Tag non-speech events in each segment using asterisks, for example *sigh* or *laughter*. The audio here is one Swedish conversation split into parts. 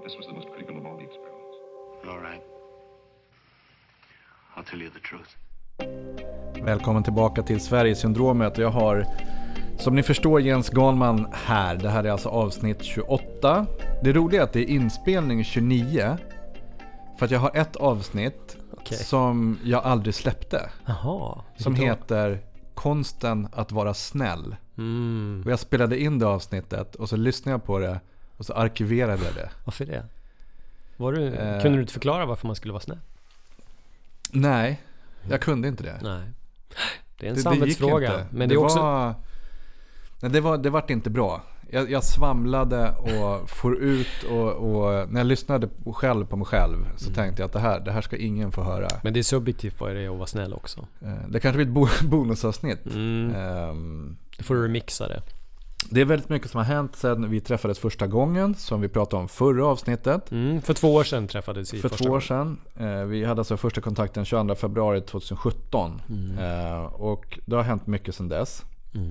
But this was the most critical of all the experiments. All right. I'll tell you the truth. Välkommen tillbaka till Sverigesyndromet. Jag har, som ni förstår, Jens Ganman här. Det här är alltså avsnitt 28. Det roliga är att det är inspelning 29. För att jag har ett avsnitt Okej. som jag aldrig släppte. Jaha. Som då? heter Konsten att vara snäll. Mm. Och jag spelade in det avsnittet och så lyssnade jag på det och så arkiverade jag det. Varför det? Var du, Eh. kunde du inte förklara varför man skulle vara snäll? Nej, jag kunde inte det. Nej. Det är en Det- det samvetsfråga. Men det är också... Var, nej, det, var, det vart inte bra. Jag, jag svamlade och for ut och, och när jag lyssnade själv på mig själv så Mm. tänkte jag att det här, det här ska ingen få höra. Men det är subjektivt vad det är att vara snäll också. Eh, Det kanske blir ett bo- *laughs* bonusavsnitt. Mm. Ehm, Då får du remixa det. Det är väldigt mycket som har hänt sedan vi träffades första gången, som vi pratade om förra avsnittet. Mm. För två år sedan träffades vi För två år sedan. Eh, Vi hade alltså första kontakten 22 februari 2017. Mm. Eh, Och det har hänt mycket sedan dess. Mm.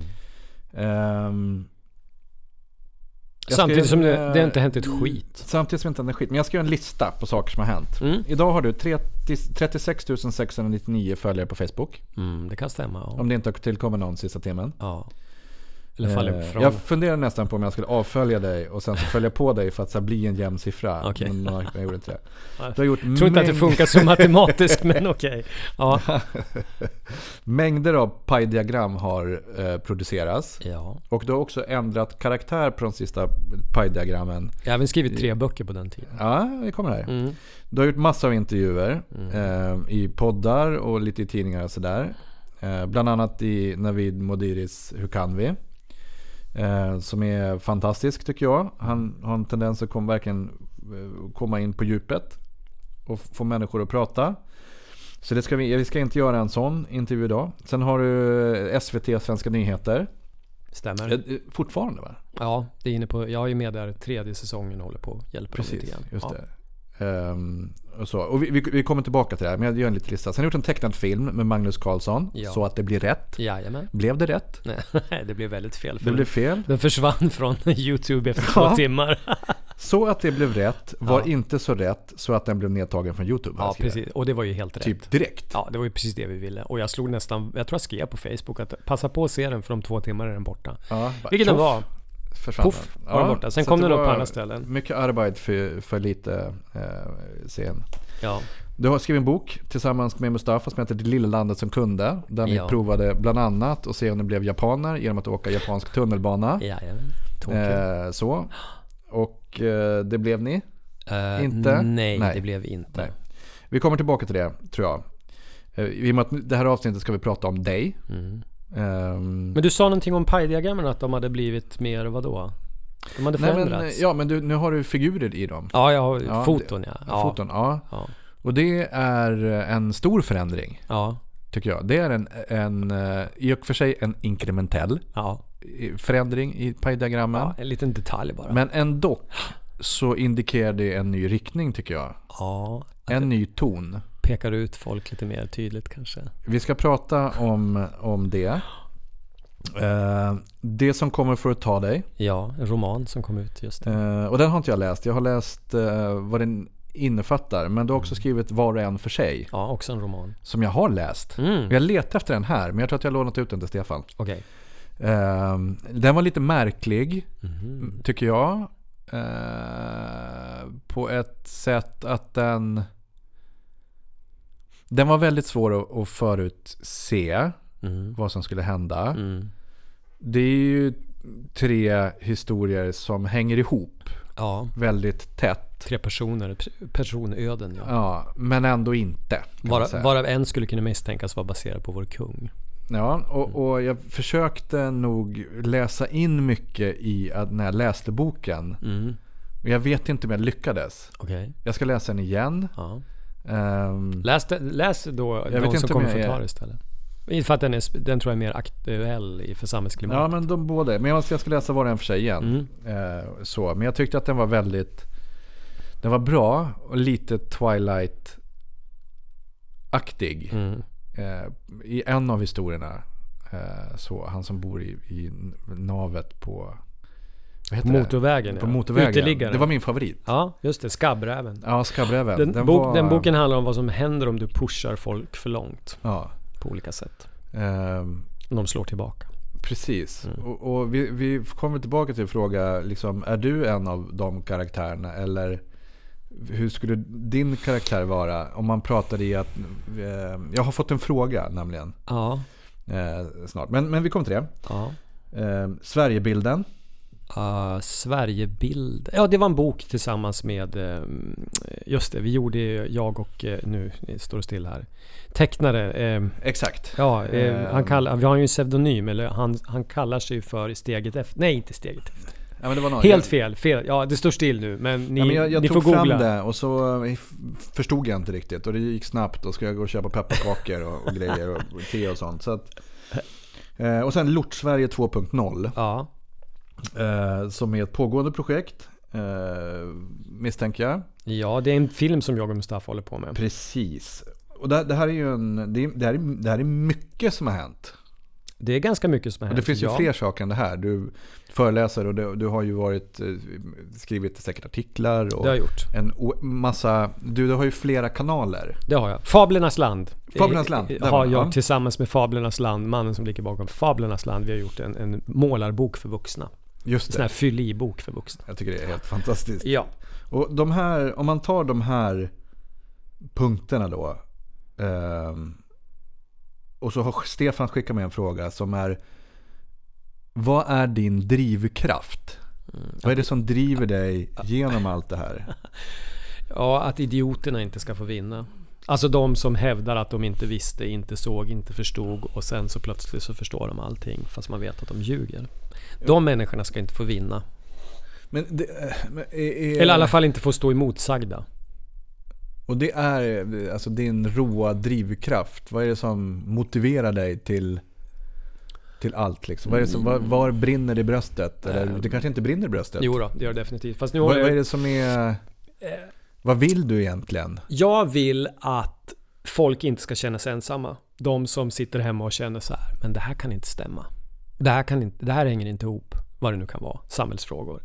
Ska- Samtidigt som det, eh, det inte hänt ett skit. Samtidigt som det inte hänt skit. Men jag ska göra en lista på saker som har hänt. Mm. Idag har du 30, 36 699 följare på Facebook. Mm, det kan stämma. Ja. Om det inte har tillkommit någon sista timmen. ja. Eh. Jag funderar nästan på om jag skulle avfölja dig och sen så följa på dig för att så bli en jämn siffra. Okej. Men jag, jag gjorde inte det. Du har gjort Jag tror inte att det funkar så matematiskt, *laughs* men okej. Ja. *laughs* mängder av pajdiagram har eh, producerats. ja. Och du har också ändrat karaktär på de sista pajdiagrammen. Jag har även skrivit tre böcker på den tiden. Ja, vi kommer här. Mm. Du har gjort massor av intervjuer eh, i poddar och lite i tidningar och sådär. Eh, bland annat i Navid Modiris Hur kan vi? Eh, som är fantastisk tycker jag. Han har en tendens att kom, verkligen eh, komma in på djupet och få människor att prata. Så det ska vi, vi ska inte göra en sån intervju idag. Sen har du eh, SVT Svenska nyheter. Stämmer. Eh, Fortfarande va? Ja, det är inne på, jag är ju med där tredje säsongen och håller på och hjälper dem lite Precis, grann. just ja. det. Ehm, och så. och vi, vi, vi kommer tillbaka till det här, men jag gör en liten lista. Sen har jag gjort en tecknad film med Magnus Carlsson, Ja. så att det blir rätt. Jajamän. Blev det rätt? Nej, *laughs* det blev väldigt fel. Det blev fel. Den försvann från *laughs* YouTube efter Ja. två timmar. *laughs* Så att det blev rätt var Ja. inte så rätt så att den blev nedtagen från YouTube. Ja, precis. Och det var ju helt rätt. Typ direkt. Ja, det var ju precis det vi ville. Och jag slog nästan, jag tror jag skrev på Facebook att passa på att se den för om två timmar är den borta. Ja, Vilket den var. Försvann Puff, den. var den borta. Sen kom den upp på andra ställen. Mycket arbete för, för lite eh, scen. Ja. Du har skrivit en bok tillsammans med Mustafa som heter Det lilla landet som kunde. Där ni Ja. provade bland annat att se om ni blev japaner genom att åka japansk tunnelbana. Jajamän. Tokyo. Eh, så. Och eh, det blev ni. Eh, inte? Nej, Nej. det blev inte. Nej. Vi kommer tillbaka till det, tror jag. Eh, I och med att det här avsnittet ska vi prata om dig. Mm. Ehm, Men du sa någonting om pajdiagrammen att de hade blivit mer, vadå? De hade nej, men, förändrats? ja, men du, nu har du figurer i dem. ja, jag har Ja, foton ja. Ja. Foton, ja. Ja. Och det är en stor förändring, Ja. tycker jag. Det är en, en eh, i och för sig en inkrementell Ja. förändring i pajdiagrammen. ja. En liten detalj bara. Men ändå så indikerar det en ny riktning, tycker jag. ja. En ny ton. Pekar ut folk lite mer tydligt kanske. Vi ska prata om, om det. Eh, det som kommer för att ta dig. Ja, en roman som kom ut just det. Eh, och den har inte jag läst. Jag har läst eh, vad den innefattar. Men du har också skrivit Var och en för sig. Ja, också en roman. Som jag har läst. Mm. Jag letar efter den här. Men jag tror att jag har lånat ut den till Stefan. Okej. Eh, den var lite märklig. Mhm. Tycker jag. Eh, på ett sätt att den... Den var väldigt svår att, att förutse. Mm. Vad som skulle hända. Mm. Det är ju tre historier som hänger ihop Ja, väldigt tätt. tre personer, personöden ja. Ja, men ändå inte. Vara, varav en skulle kunna misstänkas vara baserad på vår kung. Ja, och, och jag försökte nog läsa in mycket i att när jag läste boken. Mm. Jag vet inte om jag lyckades. Okej. Jag ska läsa den igen. Ja. Ehm, Läs, läs då vet de som om kommer jag är- förklara istället. För att den, är, den tror jag är mer aktuell i för samhällsklimat. ja, men de båda. Men jag ska, jag ska läsa var och en för sig igen. Mm. Eh, så. Men jag tyckte att den var väldigt... Den var bra och lite Twilight-aktig. Mm. Eh, I en av historierna. Eh, så, han som bor i, i navet på Motorvägen? På ja. motorvägen. Uteliggare. Det var min favorit. Ja, just det. Skabbräven. Ja, Skabbräven. Den, bok, var- den boken handlar om vad som händer om du pushar folk för långt Ja. på olika sätt. Om de slår tillbaka. Precis. Mm. Och, och vi, vi kommer tillbaka till fråga, liksom, är du en av de karaktärerna? Eller hur skulle din karaktär vara? Om man pratar i att, eh, jag har fått en fråga nämligen, Ja. eh, snart. Men, men vi kommer till det. ja. Eh, Sverigebilden. Uh, Sverigebild. Ja, det var en bok tillsammans med, eh, just det, vi gjorde, jag och, eh, nu står det still här, tecknare. Exakt. ja, han kallar, vi har ju en pseudonym, eller han, han kallar sig för Steget Efter. Nej, inte Steget Efter. Ja, men det var någon, Helt jag, fel, fel. Ja, det står still nu, men ni, Ja, men jag jag ni tog får fram googla. det och så förstod jag inte riktigt. Och det gick snabbt och ska jag gå och köpa pepparkakor och, och grejer och, te och sånt. Så att, och sen Lort Sverige 2.0. Ja, Eh, som är ett pågående projekt. Eh, misstänker jag. ja, det är en film som jag och Mustafa håller på med. Precis. Och det, det här är ju en, det, det, här är, det här är mycket som har hänt. Det är ganska mycket som har Och hänt. det finns ju ja. fler saker än det här. Du föreläser och du, du har ju varit, eh, skrivit säkert artiklar. Och Det har jag gjort. en massa, du, du har ju flera kanaler. Det har jag. Fablernas land. Fablernas land, Eh, Har jag ja. tillsammans med Fablernas land, mannen som ligger bakom Fablernas land. Vi har gjort en, en målarbok för vuxna. En Just sån här det. fyllibok för vuxna. Jag tycker det är helt fantastiskt. Ja. Och de här, om man tar de här punkterna då. ehm, och så har Stefan skickat med en fråga som är Vad är din drivkraft? Vad är det som driver dig genom allt det här? *laughs* Ja, att idioterna inte ska få vinna. Alltså de som hävdar att de inte visste, inte såg, inte förstod och sen så plötsligt så förstår de allting fast man vet att de ljuger. De människorna ska inte få vinna. Men det, eh, men är, är, Eller i alla fall inte få stå emotsagda. Och det är alltså din råa drivkraft. Vad är det som motiverar dig till, till allt liksom? Vad är det som, var, var brinner det i bröstet? Eller det kanske inte brinner i bröstet? Jo då, det gör det definitivt. Fast nu Vad, håller vad är jag... det som är... Vad vill du egentligen? Jag vill att folk inte ska känna sig ensamma. De som sitter hemma och känner så här, men det här kan inte stämma. Det här, kan inte, det här hänger inte ihop. Vad det nu kan vara. Samhällsfrågor.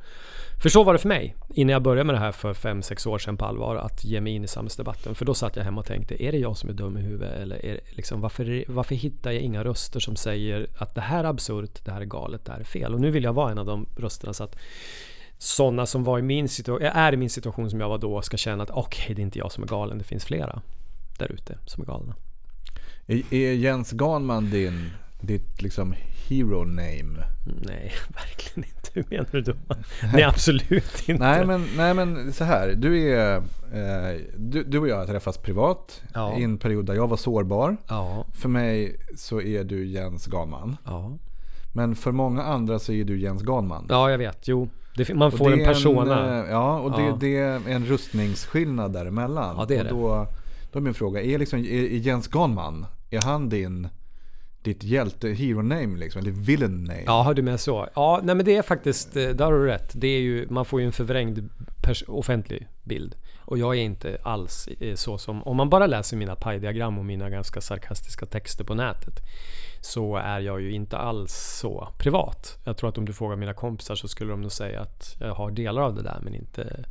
För så var det för mig. Innan jag började med det här för 5-6 år sedan på allvar. Att ge mig in i samhällsdebatten. För då satt jag hemma och tänkte, är det jag som är dum i huvudet? Eller är det liksom, varför, varför hittar jag inga röster som säger att det här är absurt, det här är galet, det här är fel? Och nu vill jag vara en av de rösterna. Så att sådana som var i min situation, är i min situation som jag var då ska känna att okej, det är inte jag som är galen, det finns flera där ute som är galna. Är, är Jens Ganman din, ditt liksom hero name? Nej, *laughs* verkligen inte. Hur menar du då? *laughs* Nej, absolut inte. Nej men, nej men så här. Du, är, eh, du, du och jag har träffats privat Ja. i en period där jag var sårbar. Ja, För mig så är du Jens Ganman. ja. Men för många andra så är du Jens Ganman. Ja, jag vet. Jo, det, man får en persona. eh, ja, och det, Ja. det är en rustningsskillnad däremellan. Ja, det är och då, då är min fråga, är, liksom, är, Jens Ganman, är han din, ditt hjälte, hero name liksom? Eller villain name? Ja, har du med så? Ja, nej men det är faktiskt, eh, där har du rätt. Det är ju, man får ju en förvrängd offentlig bild. Och jag är inte alls eh, så som, om man bara läser mina pajdiagram och mina ganska sarkastiska texter på nätet. Så är jag ju inte alls så privat. Jag tror att om du frågar mina kompisar så skulle de nog säga att jag har delar av det där men inte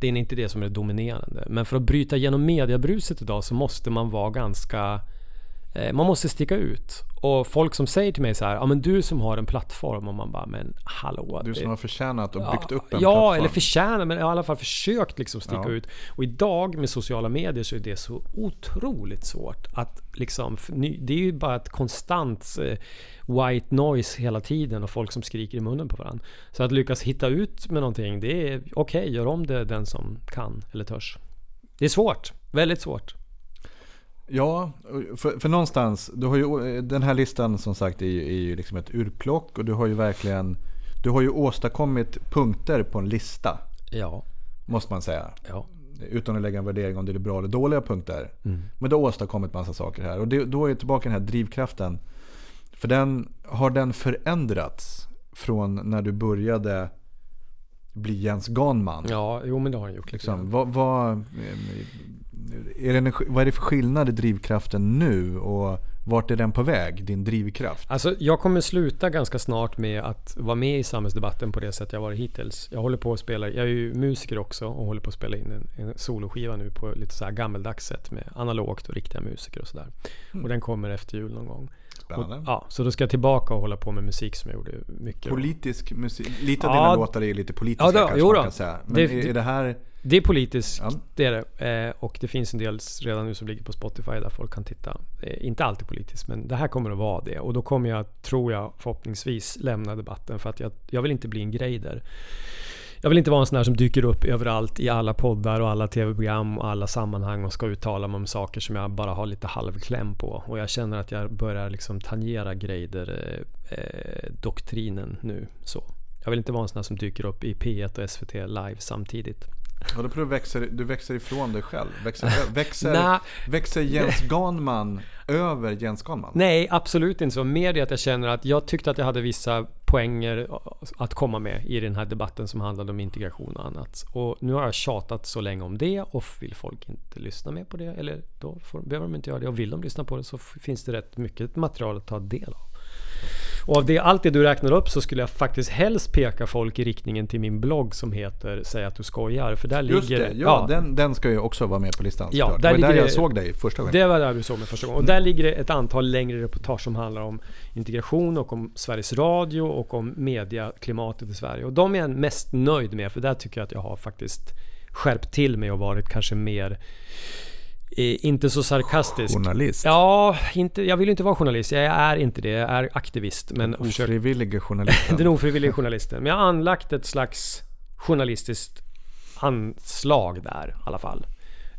det är inte det som är det dominerande. Men för att bryta igenom mediebruset idag så måste man vara ganska man måste sticka ut. Och folk som säger till mig så här, ja men du som har en plattform och man bara, men hallå. Du det- som har förtjänat och byggt upp en ja, plattform. eller förtjänar, men i alla fall försökt liksom sticka Ja. ut. Och idag med sociala medier så är det så otroligt svårt att liksom, det är ju bara ett konstant eh, white noise hela tiden och folk som skriker i munnen på varandra. Så att lyckas hitta ut med någonting, det är okej, gör om det den som kan eller törs. Det är svårt, väldigt svårt. Ja, för, för någonstans, du har ju, den här listan som sagt är ju, är ju liksom ett urplock och du har ju verkligen Du har ju åstadkommit punkter på en lista, Ja, måste man säga. ja. Utan att lägga en värdering om det är bra eller dåliga punkter. Men du har åstadkommit massa saker här. Och det, då är jag tillbaka den här drivkraften. För den, har den förändrats från när du började bli Jens Ganman? Ja, jo men det har han gjort. Liksom. Liksom, vad, vad, är det en, vad är det för skillnad i drivkraften nu och vart är den på väg, din drivkraft? Alltså, jag kommer sluta ganska snart med att vara med i samhällsdebatten på det sätt jag varit hittills. Jag håller på att spela, jag är ju musiker också och håller på att spela in en, en soloskiva nu på lite så här gammeldags sätt med analogt och riktiga musiker och sådär. Och den kommer efter jul någon gång. Och, Spännande. ja, så då ska jag tillbaka och hålla på med musik som jag gjorde mycket. Politisk musik, lite av Ja. dina låtar är lite politiska Ja, då- kanske jo man då. kan säga. Men Det- är, är det här... Det är politiskt, Ja. det är det. Eh, och det finns en del redan nu som ligger på Spotify där folk kan titta. Eh, inte alltid politiskt, men det här kommer att vara det. Och då kommer jag, tror jag, förhoppningsvis lämna debatten för att jag, jag vill inte bli en grader. Jag vill inte vara en sån här som dyker upp överallt i alla poddar och alla tv-program och alla sammanhang och ska uttala mig om saker som jag bara har lite halvkläm på. Och jag känner att jag börjar liksom tangera grader-doktrinen nu. Så. Jag vill inte vara en sån här som dyker upp i P1 och SVT live samtidigt. Ja, då du, växer, du växer ifrån dig själv. Växer, *laughs* växer, växer Jens Ganman över Jens Ganman? Nej, absolut inte så. Mer det att jag känner att jag tyckte att jag hade vissa poänger att komma med i den här debatten som handlade om integration och annat. Och nu har jag tjatat så länge om det och vill folk inte lyssna mer på det, eller då får, behöver de inte göra det. Och vill de lyssna på det så finns det rätt mycket material att ta del av. Och av det, allt det du räknar upp så skulle jag faktiskt helst peka folk i riktningen till min blogg som heter Säg att du skojar. För där Just ligger... det, ja, Den, den ska ju också vara med på listan Ja, såklart. där Det var där jag det- såg dig första gången. Det var där du såg mig första gången. Och där ligger det ett antal längre reportage som handlar om integration och om Sveriges Radio och om mediaklimatet i Sverige. Och de är jag mest nöjd med för där tycker jag att jag har faktiskt skärpt till mig och varit kanske mer inte så sarkastisk. Journalist. Ja, inte, jag vill inte vara journalist. Jag är inte det. Jag är aktivist. Men försöker Ofrivillige journalisten. *laughs* den ofrivilliga journalisten. Men jag har anlagt ett slags journalistiskt anslag där i alla fall.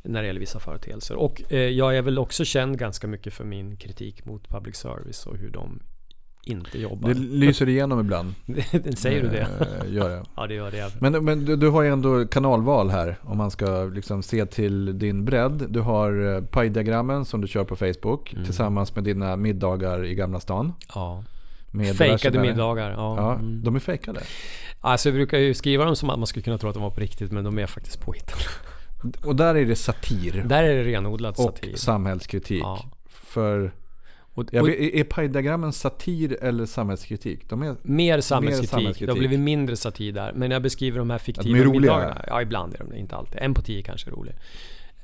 När det gäller vissa företeelser. Och eh, jag är väl också känd ganska mycket för min kritik mot public service och hur de inte jobbar. Det lyser igenom ibland. *laughs* Säger du det? Eh, Gör det. Ja, det gör det. Men, men du, du har ju ändå kanalval här om man ska liksom se till din bredd. Du har eh, pajdiagrammen som du kör på Facebook Mm. tillsammans med dina middagar i Gamla stan. Ja. Med Fejkade middagar. Ja. Ja, Mm. de är fejkade. Alltså jag brukar ju skriva dem som att man skulle kunna tro att de var på riktigt men de är faktiskt påhittade. Och där är det satir Där är det renodlad och satir. samhällskritik. Ja. För Och, och vet, är pajdiagrammen satir eller samhällskritik? De är, mer samhällskritik. samhällskritik. Det har blivit mindre satir där. Men när jag beskriver de här fiktiva de middagarna. Ja, ibland är de. Inte alltid. En på tio kanske är rolig.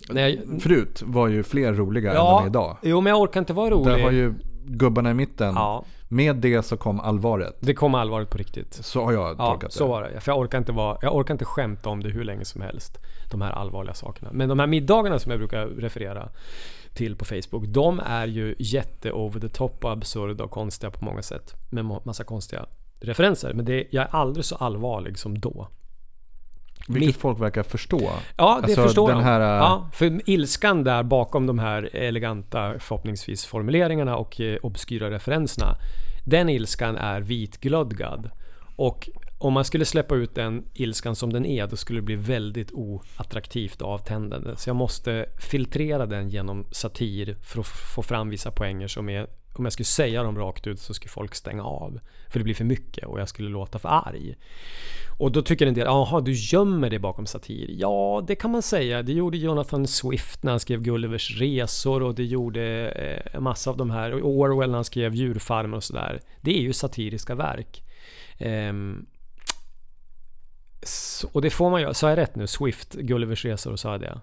När jag, förut var ju fler roliga än de ja, är idag. jo men jag orkar inte vara rolig. Där har ju gubbarna i mitten. Ja, Med det så kom allvaret. det kom allvaret på riktigt. Så har jag Ja, tolkat så det. var det. För jag orkar, inte vara, jag orkar inte skämta om det hur länge som helst. De här allvarliga sakerna. Men de här middagarna som jag brukar referera till på Facebook. De är ju jätte over the top och absurda och konstiga på många sätt. Med ma- massa konstiga referenser. Men det, jag är aldrig så allvarlig som då. Vilket Mitt- folk verkar förstå. Ja, det Alltså, förstår den de. här, äh, ja, för ilskan där bakom de här eleganta, förhoppningsvis, formuleringarna och eh, obskyra referenserna. Den ilskan är vitglödgad. Och om man skulle släppa ut den ilskan som den är, då skulle det bli väldigt oattraktivt och avtändande. Så jag måste filtrera den genom satir för att få fram vissa poänger som är om jag skulle säga dem rakt ut så skulle folk stänga av. För det blir för mycket och jag skulle låta för arg. Och då tycker en del, jaha du gömmer dig bakom satir. Ja, det kan man säga. Det gjorde Jonathan Swift när han skrev Gullivers resor och det gjorde eh, en massa av de här. Orwell när han skrev Djurfarmen och sådär. Det är ju satiriska verk. Ehm, och det får man ju, sa jag rätt nu? Swift, Gullivers resor sa jag det?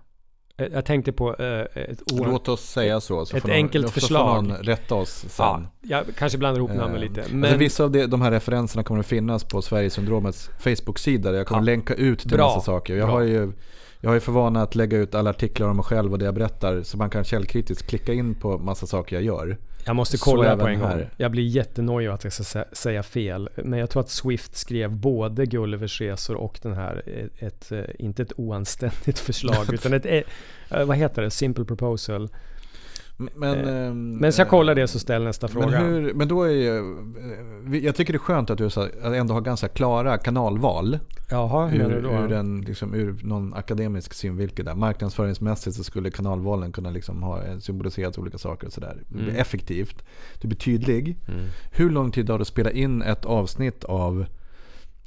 Eh, Jag tänkte på eh, ett ord. Låt oss säga så. så Ett någon, enkelt förslag. någon rätta oss sen. Ja, jag kanske blandar ihop namnen Eh, lite. Alltså Men vissa av de, de här referenserna kommer att finnas på Sverigesyndromets Facebook-sida. Där jag kommer Ja. länka ut till Bra. massa saker. Jag Bra. har, ju, jag har ju för vana att lägga ut alla artiklar om mig själv och det jag berättar. Så man kan källkritiskt klicka in på massa saker jag gör. Jag måste kolla på en gång. här. Jag blir jättenojig att jag ska sä- säga fel. Men jag tror att Swift skrev både Gullivers resor och den här, ett, ett, eh, inte ett oanständigt *laughs* förslag, *laughs* utan ett, eh, vad heter det? Simple proposal. Men, Eh, ehm, Men så jag kollar det så ställ nästa fråga. Men, hur, men då är ju, eh, jag tycker det är skönt att du så- ändå har ganska klara kanalval. Jaha, hur menar Ur, du då? ur, en, liksom, ur någon akademisk synvinkel där. Marknadsföringsmässigt så skulle kanalvalen kunna liksom ha eh, symboliserat olika saker och sådär. Det blir Mm. effektivt. Du blir tydlig. Mm. Hur lång tid har att spela in ett avsnitt av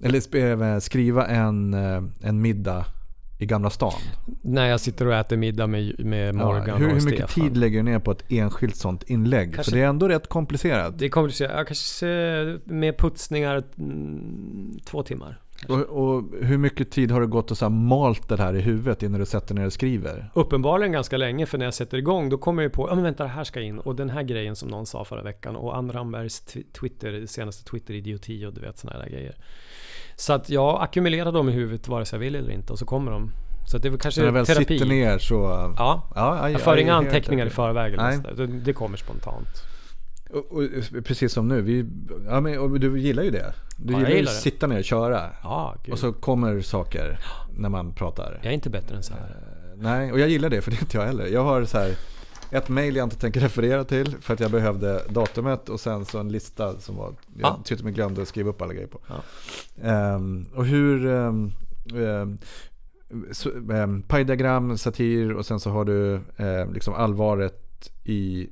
eller eh, skriva en, en middag i Gamla stan? När jag sitter och äter middag med, med Morgan Ja, hur, och hur mycket Stefan. tid lägger du ner på ett enskilt sånt inlägg? Kanske- För det är ändå rätt komplicerat. Det är komplicerat. Jag kanske med putsningar mm, två timmar. Och, och hur mycket tid har det gått så här malt det här i huvudet innan du sätter ner och skriver? Uppenbarligen ganska länge för när jag sätter igång då kommer jag på ja men vänta det här ska in och den här grejen som någon sa förra veckan och Ann Rambergs tw- Twitter, senaste Twitter-idioti och du vet såna här grejer. Så att jag ackumulerar dem i huvudet vare sig jag vill eller inte och så kommer de. Så att det är väl kanske När väl terapi. sitter ner så... Ja. ja aj, Jag för inga anteckningar i förväg. Det, det kommer spontant. Och, och, precis som nu. Vi, ja, men, du gillar ju det. Du Ja, jag gillar ju gillar att sitta ner och köra. Ja, gud. Och så kommer saker när man pratar. Jag är inte bättre än så här. Nej, och jag gillar det för det är inte jag heller. Jag har så här ett mail jag inte tänker referera till för att jag behövde datumet och sen så en lista som var, jag Ja. tyckte mig glömde att skriva upp alla grejer på. Ja. Ehm, och hur, um, um, pajdiagram, satir och sen så har du liksom allvaret i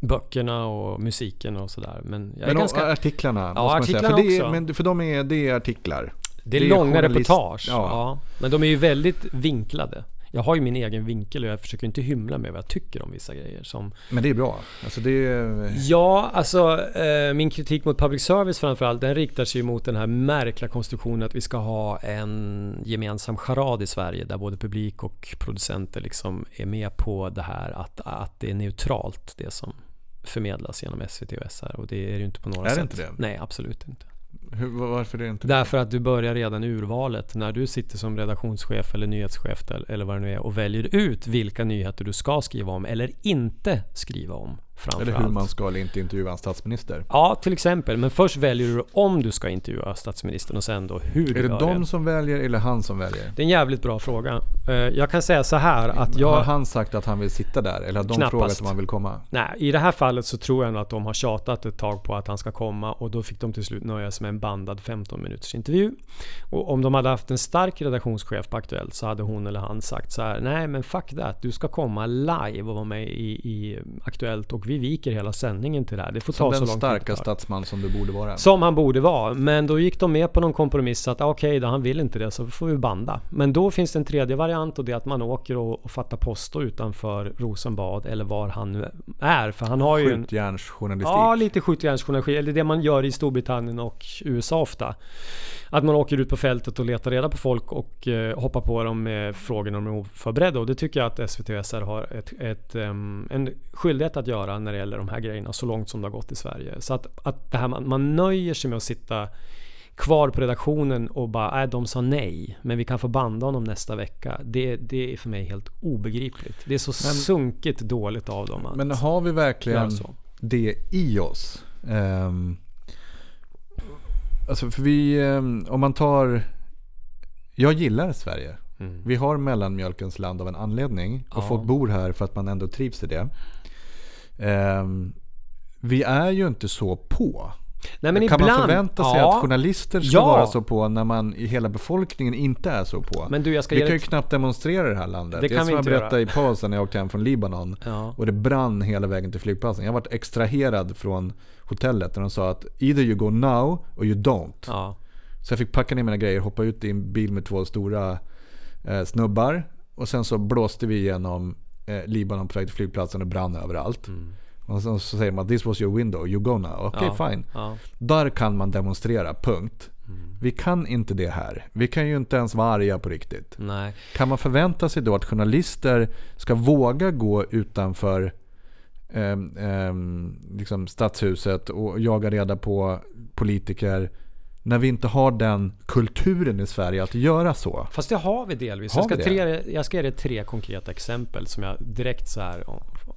Böckerna och musiken och sådär. Men jag är men ganska... och artiklarna. Ja, måste man säga. artiklarna För, det är, också. men för de är, det är artiklar. Det är, Det är långa journalist- reportage. ja. Ja. Men de är ju väldigt vinklade. Jag har ju min egen vinkel och jag försöker inte hymla med vad jag tycker om vissa grejer. Som, Men det är bra. Alltså det är, ja, alltså eh, min kritik mot public service framförallt, den riktar sig mot den här märkliga konstruktionen att vi ska ha en gemensam charad i Sverige där både publik och producenter liksom är med på det här att, att det är neutralt det som förmedlas genom SVT och SR och det är det ju inte på några Är det sätt. inte det? Nej, absolut inte hur, varför är det inte Därför att du börjar redan i urvalet när du sitter som redaktionschef eller nyhetschef eller- eller vad det nu är och väljer ut vilka nyheter du ska skriva om eller inte skriva om. Eller hur man ska eller inte intervjua en statsminister. Ja, till exempel. Men först väljer du om du ska intervjua statsministern och sen då hur du Är det de det. som väljer eller han som väljer? Det är en jävligt bra fråga. Eh, Jag kan säga så här att Har jag... han sagt att han vill sitta där? Eller har de Knappast. frågat om han vill komma? Nej, i det här fallet så tror jag nog att de har tjatat ett tag på att han ska komma och då fick de till slut nöja sig med en bandad 15 minuters intervju. Och om de hade haft en stark redaktionschef på Aktuellt så hade hon eller han sagt så här: Nej men fuck that, du ska komma live och vara med i, i Aktuellt och vi viker hela sändningen till det här. Det får Som ta så den lång starka tid det tar. statsman som du borde vara. Som han borde vara. Men då gick de med på någon kompromiss att ah, okej då, han vill inte det så får vi banda. Men då finns det en tredje variant och det är att man åker och, och fattar posto utanför Rosenbad eller var han nu är. För han har ju. Skjutjärnsjournalistik. Ja, lite skjutjärnsjournalistik. Eller det man gör i Storbritannien och USA ofta. Att man åker ut på fältet och letar reda på folk och eh, hoppar på dem med frågor när de är oförberedda. Och det tycker jag att SVT och SR har ett, ett, em, en skyldighet att göra när det gäller de här grejerna så långt som det har gått i Sverige. Så att, att det här, man, man nöjer sig med att sitta kvar på redaktionen och bara nej, de sa nej. Men vi kan få banda honom nästa vecka. Det, det är för mig helt obegripligt. Det är så sunkigt dåligt av dem att Men har vi verkligen det i oss? Um, alltså för vi, ehm, om man tar... Jag gillar Sverige. Mm. Vi har mellanmjölkens land av en anledning. Och Ja. folk bor här för att man ändå trivs i det. Ehm, vi är ju inte så på. Nej, men kan ibland, man förvänta sig ja, att journalister ska Ja. vara så på när man i hela befolkningen inte är så på? Men du, jag ska vi kan ju knappt demonstrera i det här landet. Det är kan vi som jag berättade göra. i pausen när jag åkte hem från Libanon. Ja. Och det brann hela vägen till flygplatsen. Jag varit extraherad från hotellet när de sa att either you go now or you don't. Ja. Så jag fick packa ner mina grejer, hoppa ut i en bil med två stora eh, snubbar. Och sen så blåste vi igenom eh, Libanon på väg till flygplatsen och brann överallt. Och sen så säger man this was your window, you go now. Okej, Ja. fine. Ja. Där kan man demonstrera, punkt. Mm. Vi kan inte det här. Vi kan ju inte ens vara arga på riktigt. Nej. Kan man förvänta sig då att journalister ska våga gå utanför ehm, ehm, liksom stadshuset och jaga reda på politiker när vi inte har den kulturen i Sverige att göra så? Fast det har vi delvis. Har jag, ska vi tre, jag ska ge dig tre konkreta exempel som jag direkt så här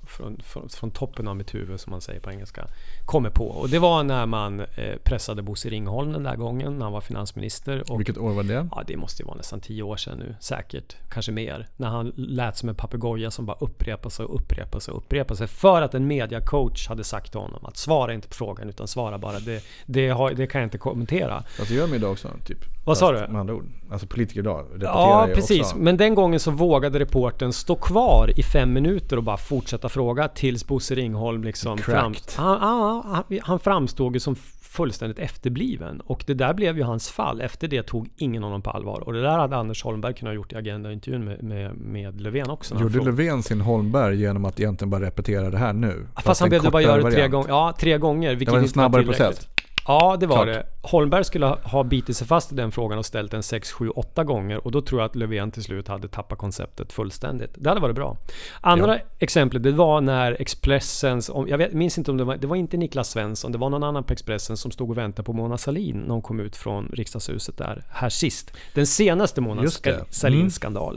från, från, från toppen av mitt huvud som man säger på engelska kommer på. Och det var när man eh, pressade Bosse Ringholm den där gången när han var finansminister. Och Vilket år var det? Ja, det måste ju vara nästan tio år sedan nu. Säkert. Kanske mer. När han lät som en papegoja som bara upprepar sig och upprepar sig och upprepar sig. För att en mediacoach hade sagt till honom att svara inte på frågan utan svara bara. Det, det, har, det kan jag inte kommentera. Det gör de idag också. Typ. Vad sa Fast du? Med andra ord. Alltså politiker idag Ja, precis. också. Men den gången så vågade reporten stå kvar i fem minuter och bara fortsätta fråga tills Bosse Ringholm liksom fram, han, han, han, han framstod ju som fullständigt efterbliven. Och det där blev ju hans fall. Efter det tog ingen honom på allvar. Och det där hade Anders Holmberg kunnat gjort i Agenda-intervjun med, med, med Löfven också. han Gjorde frågade- Löfven sin Holmberg genom att egentligen bara repetera det här nu? Fast han en behövde bara göra det tre gånger. Ja, tre gånger. Det var en snabbare process. Ja, det var Klart. det. Holmberg skulle ha- bitit sig fast i den frågan och ställt den 6, 7, 8 gånger. Och då tror jag att Löfven till slut hade tappat konceptet fullständigt. Det hade varit bra. Andra exemplet, det var när Expressens... Om, jag vet, minns inte om det var... Det var inte Niklas Svensson, det var någon annan på Expressen som stod och väntade på Mona Sahlin när hon kom ut från riksdagshuset där, här sist. Den senaste Mona det.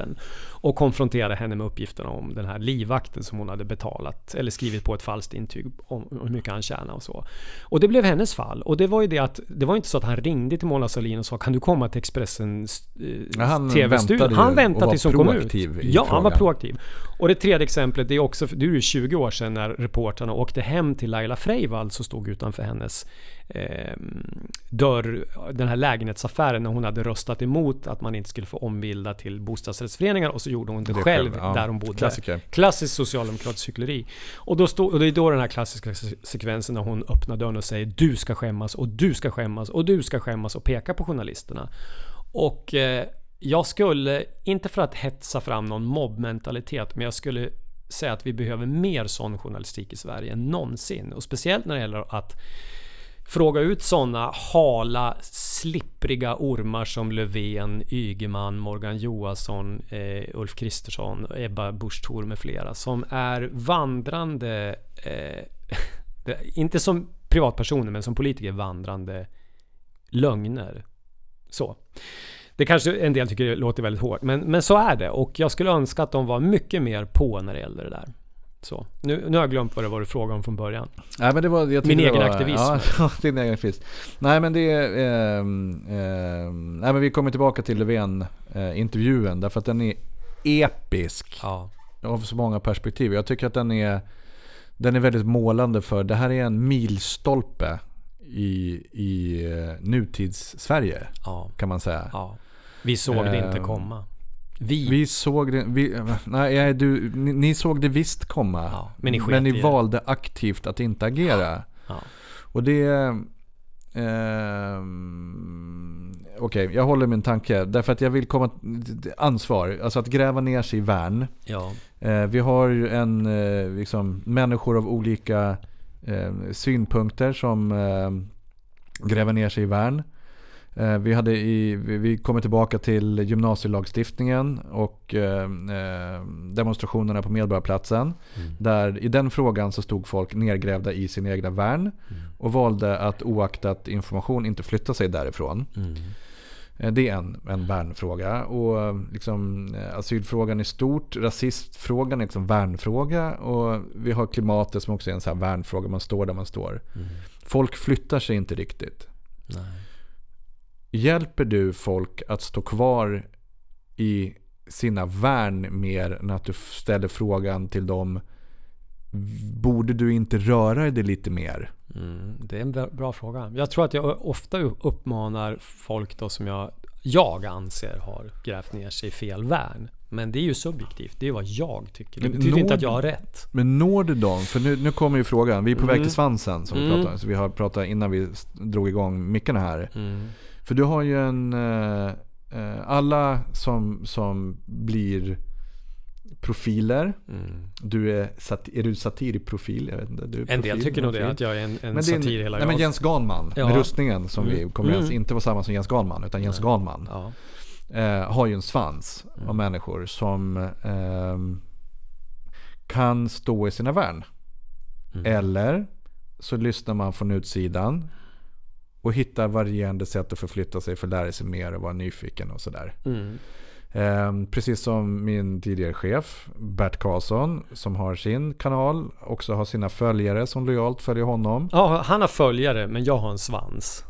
Mm. Och konfronterade henne med uppgifterna om den här livvakten som hon hade betalat, eller skrivit på ett falskt intyg om hur mycket han tjänar och så. Och det blev hennes fall. Och det var ju det att, det var inte så att han ringde till Mona Sahlin och sa kan du komma till Expressens eh, TV-studio? Han väntade tills hon kom ut. Ja, han var proaktiv. Och det tredje exemplet, det är också, det är ju 20 år sedan när reportrarna åkte hem till Laila Freivalds som stod utanför hennes eh, dörr, den här lägenhetsaffären när hon hade röstat emot att man inte skulle få ombilda till bostadsrättsföreningar och så gjorde hon det, Det själv ja. där hon bodde. Klassiker. Klassiskt socialdemokratiskt hyckleri. Och, då stod, och det är då den här klassiska se- sekvensen när hon öppnar dörren och säger du ska skämmas och du ska skämmas och du ska skämmas och pekar på journalisterna. Och eh, jag skulle, inte för att hetsa fram någon mobbmentalitet, men jag skulle säga att vi behöver mer sån journalistik i Sverige än någonsin. Och speciellt när det gäller att fråga ut sådana hala, slippriga ormar som Löfven, Ygeman, Morgan Johansson, eh, Ulf Kristersson, Ebba Busch Thor med flera som är vandrande, eh, *laughs* inte som privatpersoner men som politiker vandrande lögner. Så. Det kanske en del tycker låter väldigt hårt, men, men så är det. Och jag skulle önska att de var mycket mer på när det gällde det där. Så. Nu, nu har jag glömt vad det var du frågade om från början. Nej, men det var, jag Min egen var, aktivism. *laughs* Ja, din egen aktivism. Nej men det är... ehm, ehm, nej men vi kommer tillbaka till Löfven-intervjun. därför att den är episk. Ja. Av så många perspektiv. Jag tycker att den är... Den är väldigt målande för det här är en milstolpe i, i eh, nutids-Sverige. Ja. Kan man säga. ja. Vi såg det inte Ehm, komma. Vi. Vi såg det, vi, nej, du, ni, ni såg det visst komma. Ja, men ni men ni valde aktivt att inte agera. Ja. Och det... ehm, Okej, jag håller min tanke. Därför att jag vill komma... Ansvar, alltså att gräva ner sig i värn. Ja. Eh, vi har ju en, eh, liksom, människor av olika eh, synpunkter som eh, gräver ner sig i värn. Eh, vi, hade i, vi kommer tillbaka till gymnasielagstiftningen och eh, eh, demonstrationerna på Medborgarplatsen. Där i den frågan så stod folk nergrävda i sin egna värn och valde att oaktat information inte flytta sig därifrån. Mm. Det är en, en värnfråga. Och liksom, asylfrågan är stort. Rasistfrågan är liksom värnfråga. Och vi har klimatet som också är en sån här värnfråga. Man står där man står. Folk flyttar sig inte riktigt. Nej. Hjälper du folk att stå kvar i sina värn mer än att du ställer frågan till dem Borde du inte röra dig lite mer? Mm, det är en bra, bra fråga. Jag tror att jag ofta uppmanar folk då som jag, jag anser har grävt ner sig i fel värn. Men det är ju subjektivt. Det är vad jag tycker. Det Men betyder inte når- att jag har rätt. Men når du dem? För nu, nu kommer ju frågan. Vi är på väg Mm. till svansen som vi Mm. pratade om. Så vi har pratat innan vi drog igång mickarna här. Mm. För du har ju en... eh, eh, alla som, som blir profiler. Mm. Du är, är du satirprofil? Jag vet inte. Du En del tycker nog det, att jag är en, en Men satir din, hela nej, men jag. Jens Ganman Ja. med rustningen som vi Mm. kommer överens Mm. inte vara samma som Jens Ganman utan Jens Ganman. Ja. Eh, har ju en svans Mm. av människor som ehm, kan stå i sina värn. Mm. Eller så lyssnar man från utsidan och hittar varierande sätt att förflytta sig för att lära sig mer och vara nyfiken och sådär. Mm. Ehm, precis som min tidigare chef Bert Karlsson som har sin kanal också har sina följare som lojalt följer honom. ja, han har följare, men jag har en svans.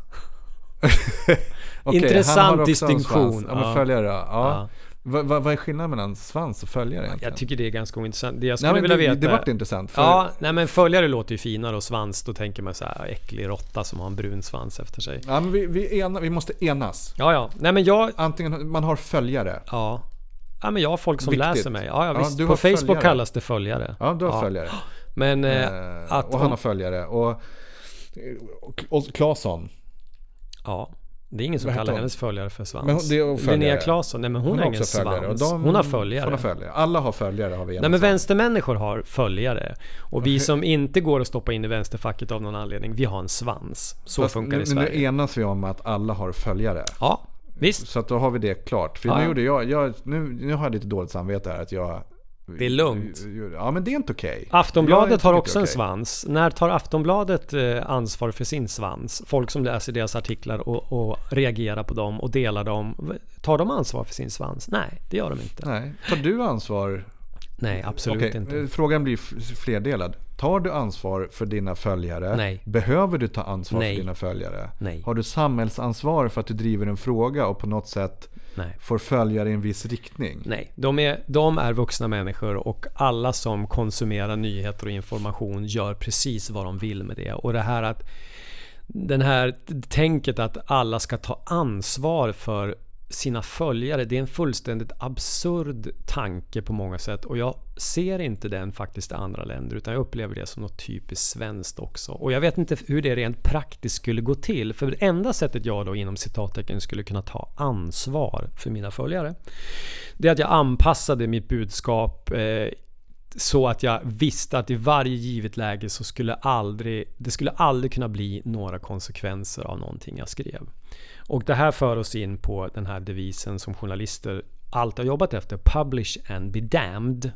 *laughs* Okej, Intressant distinktion. Ja, men Ja. följare ja. ja. Ja. Vad vad- vad är skillnaden mellan svans och följare egentligen? Jag tycker det är ganska ointressant. Det jag Nej, skulle men vilja det, veta... det vart intressant. För Ja, nej men följare låter ju finare och svans, då tänker man så här äcklig råtta som har en brun svans efter sig. Ja, men vi, vi, ena, vi måste enas. Ja, ja. Nej men jag... Antingen man har följare. Ja. Ja men jag har folk som Viktigt. läser mig. Ja, ja Ja, visst. du På Facebook följare. kallas det följare. Ja, du har Ja. följare. *gasps* Men eh, Eh, att... och han har följare. Och Och Claesson. Ja. Det är ingen som kallar hon? hennes följare för svans. Men hon- det är följare. Linnea Claesson, nej men hon, har ingen också följare. Svans. de- hon har följare. Hon har följare. Alla har följare har vi Nej men vänstermänniskor har följare. Och vi som inte går att stoppa in i vänsterfacket av någon anledning, vi har en svans. Så Fast funkar det i nu, nu Sverige. enas vi om att alla har följare. Ja, visst. Så att då har vi det klart. För Ja, nu gjorde jag, jag nu, nu har jag lite dåligt samvete här att jag... Det är lugnt. Ja men det är inte okej. Aftonbladet Jag tycker har också är en svans. När tar Aftonbladet eh, ansvar för sin svans? Folk som läser deras artiklar och, och reagerar på dem och delar dem. Tar de ansvar för sin svans? Nej, det gör de inte. Nej. Tar du ansvar? Nej, absolut Okej, inte. eh, Frågan blir flerdelad. Tar du ansvar för dina följare? Nej. Behöver du ta ansvar Nej. för dina följare? Nej. Har du samhällsansvar för att du driver en fråga och på något sätt Nej. får följare i en viss riktning? Nej, de är, de är vuxna människor och alla som konsumerar nyheter och information gör precis vad de vill med det. Och det här att den här tänket att alla ska ta ansvar för sina följare, det är en fullständigt absurd tanke på många sätt och jag ser inte den faktiskt i andra länder utan jag upplever det som något typiskt svenskt också. Och jag vet inte hur det rent praktiskt skulle gå till för det enda sättet jag då inom citattecken skulle kunna ta ansvar för mina följare det är att jag anpassade mitt budskap eh, så att jag visste att i varje givet läge så skulle aldrig, det skulle aldrig kunna bli några konsekvenser av någonting jag skrev. Och det här för oss in på den här devisen som journalister alltid har jobbat efter. Publish and be damned.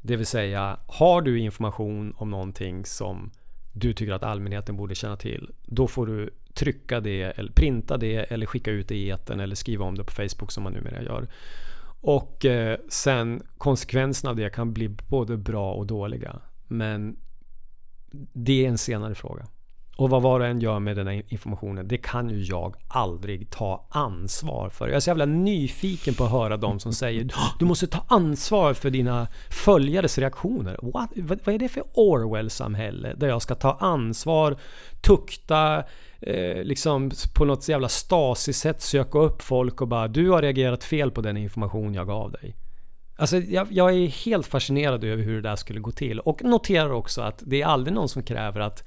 Det vill säga, har du information om någonting som du tycker att allmänheten borde känna till, då får du trycka det eller printa det eller skicka ut det i etern eller skriva om det på Facebook som man numera gör. Och eh, sen konsekvenserna av det kan bli både bra och dåliga. Men det är en senare fråga. Och vad var och en gör med den här informationen, det kan ju jag aldrig ta ansvar för. Jag är så jävla nyfiken på att höra de som säger du måste ta ansvar för dina följares reaktioner. What? Vad, är det för Orwell-samhälle? Där jag ska ta ansvar, tukta, eh, liksom på något jävla Stasi-sätt söka upp folk och bara du har reagerat fel på den information jag gav dig. Alltså jag, jag är helt fascinerad över hur det där skulle gå till och noterar också att det är aldrig någon som kräver att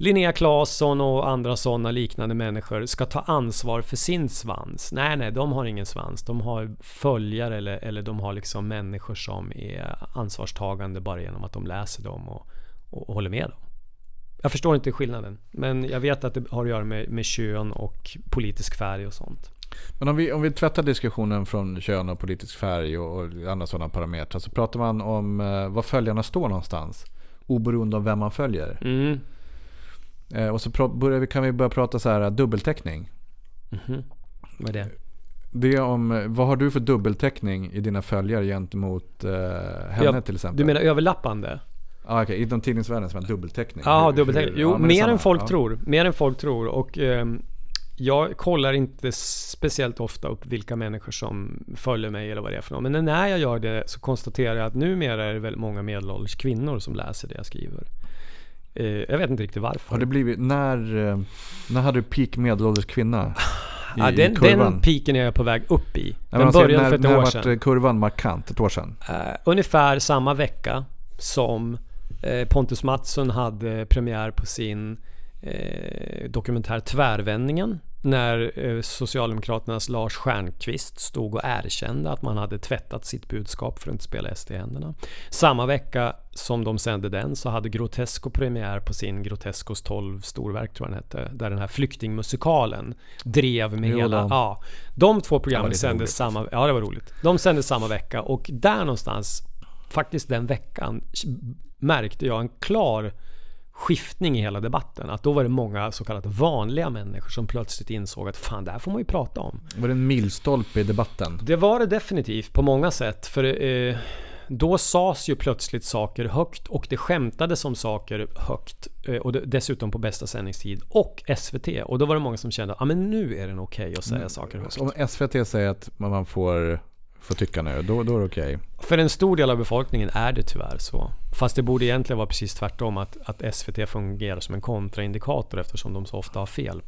Linnea Claesson och andra sådana liknande människor ska ta ansvar för sin svans. Nej, nej, de har ingen svans. De har följare eller, eller de har liksom människor som är ansvarstagande bara genom att de läser dem och, och håller med dem. Jag förstår inte skillnaden, men jag vet att det har att göra med, med kön och politisk färg och sånt. Men om vi, om vi tvättar diskussionen från kön och politisk färg och, och andra sådana parametrar så pratar man om eh, var följarna står någonstans. Oberoende av vem man följer. Mm. Eh, och så börjar vi, kan vi börja prata så här eh, dubbeltäckning. Mhm. Vad är det? Det är om, eh, vad har du för dubbeltäckning i dina följare gentemot eh, henne Ja, till exempel? Du menar överlappande? Ah, okej, inom tidningsvärlden som en dubbeltäckning. Ja, Hur- dubbeltäckning. hur- Jo, ja, mer än folk ja. tror. Mer än folk tror. Och ehm, jag kollar inte speciellt ofta upp vilka människor som följer mig eller vad det är för något. Men när jag gör det så konstaterar jag att numera är det väldigt många medelålders kvinnor som läser det jag skriver. Eh, jag vet inte riktigt varför. Har det blivit, när, eh, när hade du peak medelålders kvinna? *laughs* I, ja, den, den piken är jag på väg upp i. Den alltså, började när, för ett när år vart sedan. eh, kurvan markant? Ett år sedan? Eh, ungefär samma vecka som eh, Pontus Mattsson hade premiär på sin eh, dokumentär Tvärvändningen. När eh, Socialdemokraternas Lars Stjernkvist stod och erkände att man hade tvättat sitt budskap för att inte spela SD i händerna. Samma vecka som de sände den så hade Grotesco premiär på sin Grotescos 12 storverk tror jag den hette. Där den här flyktingmusikalen drev med Jo, hela... Ja, de två programmen sändes roligt. samma... Ja, det var roligt. De sändes samma vecka och där någonstans, faktiskt den veckan, märkte jag en klar skiftning i hela debatten. Att då var det många så kallat vanliga människor som plötsligt insåg att fan, det här får man ju prata om. Var det en milstolpe i debatten? Det var det definitivt på många sätt. För eh, då sades ju plötsligt saker högt och det skämtades om saker högt. Eh, och dessutom på bästa sändningstid. Och SVT. Och då var det många som kände att ah, men nu är det okej att säga saker högt. Om SVT säger att man får, får tycka nu, då, då är det okej. För en stor del av befolkningen är det tyvärr så. Fast det borde egentligen vara precis tvärtom. Att, att SVT fungerar som en kontraindikator eftersom de så ofta har fel.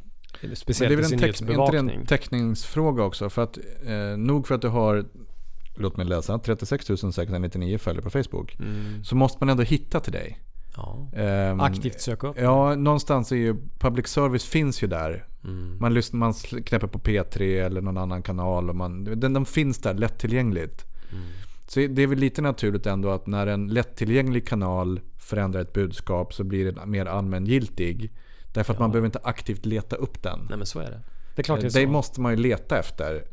Speciellt det är i väl sin inte det nyhetsbevakning. en täckningsfråga också? För att, eh, nog för att du har, låt mig läsa, 36 699 följare på Facebook. Mm. Så måste man ändå hitta till dig. Ja. Ehm, Aktivt söka upp. Ja, någonstans är ju public service finns ju där. Mm. Man, lyssnar, man knäpper på P3 eller någon annan kanal och man, den, de finns där lättillgängligt. Mm. Så det är väl lite naturligt ändå att när en lättillgänglig kanal förändrar ett budskap så blir den mer allmängiltig. Därför att man behöver inte aktivt leta upp den. Nej men så är det. Det är klart det är Det så. måste man ju leta efter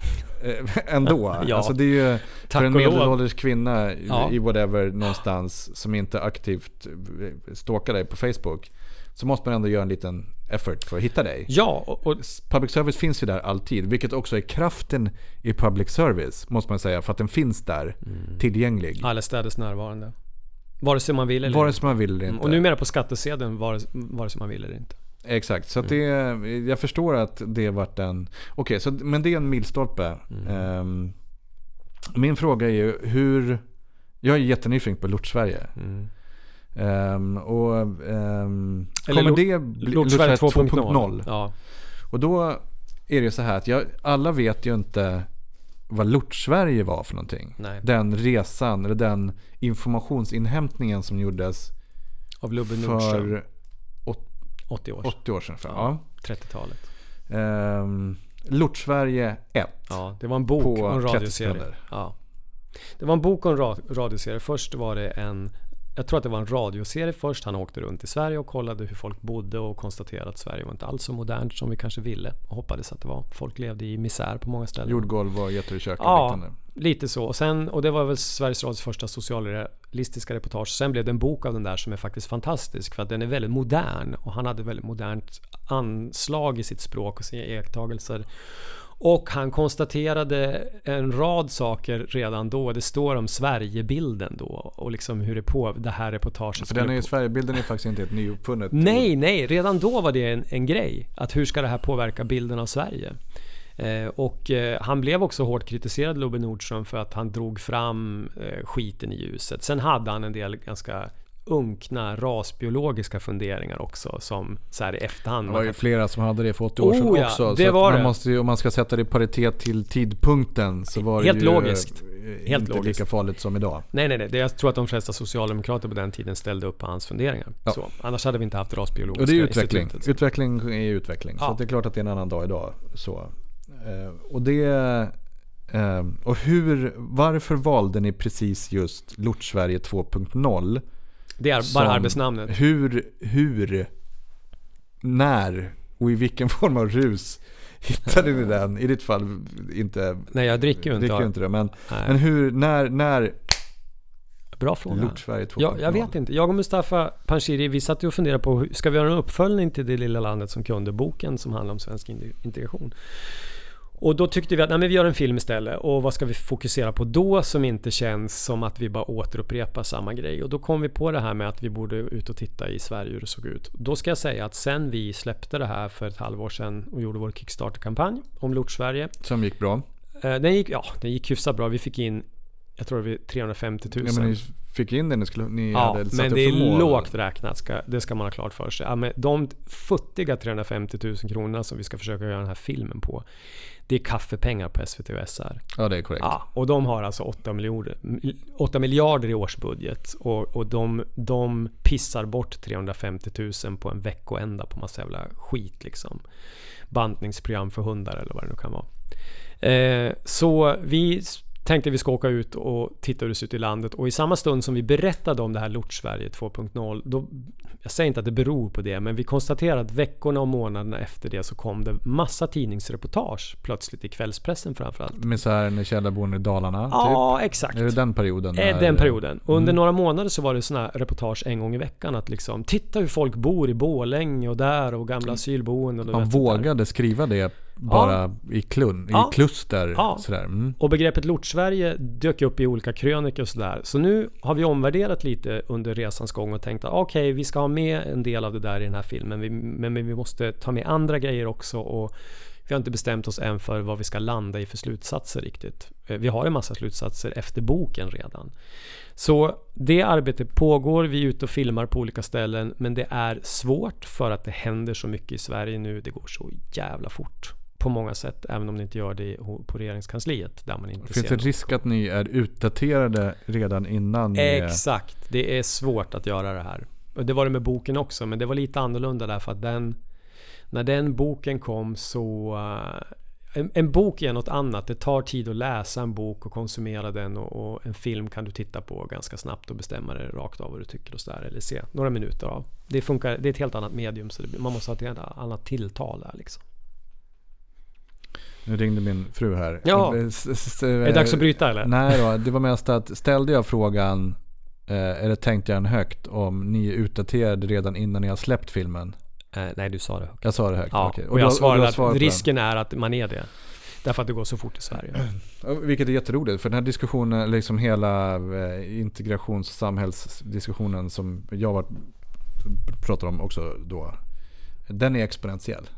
eh, *laughs* *laughs* ändå. Ja. Alltså det är ju Tack för en och lov. medelålders kvinna i- Ja. i whatever någonstans som inte aktivt eh, stalkar dig på Facebook. Så måste man ändå göra en liten effort för att hitta dig. Ja, och, och Public service finns ju där alltid, vilket också är kraften i public service, måste man säga, för att den finns där, Mm. tillgänglig. allestädes närvarande. Vare sig man vill eller Vare sig man vill eller inte. Och numera på skattsedeln vare, vare sig man vill eller inte. Exakt, så Mm. det, jag förstår att det varit en... Okej, så men det är en milstolpe. Mm. Ehm, min fråga är ju hur... Jag är jättenyfiken på Lort-Sverige. Mm. Ehm, och ehm, Eller kommer det bli Lort-Sverige Lort-Sverige 2.0. 2.0? Ja. Och då är det så här att jag, alla vet ju inte vad Lort-Sverige var för någonting. Nej. Den resan, eller den informationsinhämtningen som gjordes Av Lubbe för 80 år. 80 år sedan. För, Ja. ja. 30-talet. Ehm, Lort-Sverige 1. Ja, det var en bok och en 30 radioserie. Ja. Det var en bok och en ra- radioserie. Först var det en jag tror att det var en radioserie först. Han åkte runt i Sverige och kollade hur folk bodde och konstaterade att Sverige var inte alls så modernt som vi kanske ville och hoppades att det var. Folk levde i misär på många ställen. Jordgolv och getter i kök och Ja, liknande. lite så. Och, sen, och det var väl Sveriges Radios första socialrealistiska reportage. Sen blev det en bok av den där som är faktiskt fantastisk för att den är väldigt modern och han hade väldigt modernt anslag i sitt språk och sina iakttagelser. Och han konstaterade en rad saker redan då. Det står om Sverigebilden då och liksom hur det på det här reportaget För den är ju, Sverigebilden är faktiskt inte ett nyuppfunnet Nej, nej, redan då var det en, en grej. Att hur ska det här påverka bilden av Sverige? Eh, och eh, han blev också hårt kritiserad, Lubbe Nordström, för att han drog fram eh, skiten i ljuset. Sen hade han en del ganska unkna rasbiologiska funderingar också som så här i efterhand. Det var ju flera som hade det för 80 år sedan Oh ja, också. det så var man det. Måste ju, om man ska sätta det i paritet till tidpunkten så var Helt det ju logiskt. eh, Helt inte logiskt. lika farligt som idag. Nej, nej, nej. Jag tror att de flesta socialdemokrater på den tiden ställde upp på hans funderingar. Ja. Så, annars hade vi inte haft rasbiologiska Och det är utveckling. institutet. Utveckling är utveckling. Så Ja. att det är klart att det är en annan dag idag. Så. Eh, och det... Eh, och hur, varför valde ni precis just Lort-Sverige 2.0? Det är bara arbetsnamnet. Hur, hur, när och i vilken *laughs* form av rus hittade ni den? I ditt fall inte, Nej, jag dricker ju inte. dricker inte det. Men, Nej. men hur, när, när Bra fråga. Lort-Sverige 2.0? Ja, jag vet inte. Jag och Mustafa Panshiri, vi satt ju och funderade på ska vi göra en uppföljning till Det lilla landet som kunde boken som handlar om svensk in- integration. Och då tyckte vi att nej, men vi gör en film istället. Och vad ska vi fokusera på då som inte känns som att vi bara återupprepar samma grej? Och då kom vi på det här med att vi borde ut och titta i Sverige hur det såg ut. Då ska jag säga att sen vi släppte det här för ett halvår sedan och gjorde vår Kickstarter-kampanj om Lort-Sverige. Som gick bra. Eh, Den gick, ja, den gick hyfsat bra. Vi fick in, jag tror det var 350 000. Ja, men ni fick in det ni, skulle, ni Ja, hade satt men det är mål. lågt räknat, ska, det ska man ha klart för sig. Ja, men de futtiga 350 000 kronorna som vi ska försöka göra den här filmen på, det är kaffepengar på SVT och SR. Ja, det är korrekt. Ja, och de har alltså 8 miljarder, 8 miljarder i årsbudget och, och de, de pissar bort 350 000 på en veckoända på massa jävla skit liksom. Bantningsprogram för hundar eller vad det nu kan vara. Eh, så vi tänkte vi ska åka ut och titta hur det ser ut i landet och i samma stund som vi berättade om det här Lort-Sverige 2.0 då, jag säger inte att det beror på det, men vi konstaterade att veckorna och månaderna efter det så kom det massa tidningsreportage plötsligt i kvällspressen framförallt. Misären i källarboende i Dalarna, Ja, exakt. typ. Är det den perioden? Eh, när- Den perioden. Och Under Mm. några månader så var det såna här reportage en gång i veckan att liksom Titta hur folk bor i Borlänge och där och gamla asylboenden och Man vågade skriva det bara i, klun, Ja. i kluster. Ja. Sådär. Mm. Och begreppet Lort-Sverige dök upp i olika krönikor och sådär. Så nu har vi omvärderat lite under resans gång och tänkt att okej, vi ska ha med en del av det där i den här filmen. Vi, men men vi måste ta med andra grejer också och vi har inte bestämt oss än för vad vi ska landa i för slutsatser riktigt. Eh, Vi har en massa slutsatser efter boken redan. Så det arbetet pågår, vi är ute och filmar på olika ställen men det är svårt för att det händer så mycket i Sverige nu. Det går så jävla fort på många sätt, även om det inte gör det på regeringskansliet där man inte Finns ser det risk att ni är utdaterade redan innan ni. Exakt, det är svårt att göra det här. Och det var det med boken också, men det var lite annorlunda därför att den... När den boken kom så... eh, en, en bok är något annat. Det tar tid att läsa en bok och konsumera den och, och en film kan du titta på ganska snabbt och bestämma dig rakt av vad du tycker och sådär. Eller se några minuter av. Det funkar, det är ett helt annat medium så det, man måste ha ett helt annat tilltal där liksom. Nu ringde min fru här. Ja. Eh, Är det dags att bryta eller? Nej då, det var mest att ställde jag frågan, eh, eller tänkte jag den högt, om ni är utdaterade redan innan ni har släppt filmen? Eh, nej, du sa det. Jag sa det högt? Ja, okej. och, du jag svarade har att risken är att man är det. Därför att det går så fort i Sverige. Vilket är jätteroligt, för den här diskussionen, liksom hela integrations och samhällsdiskussionen som jag var, pratar om också då. Den är exponentiell.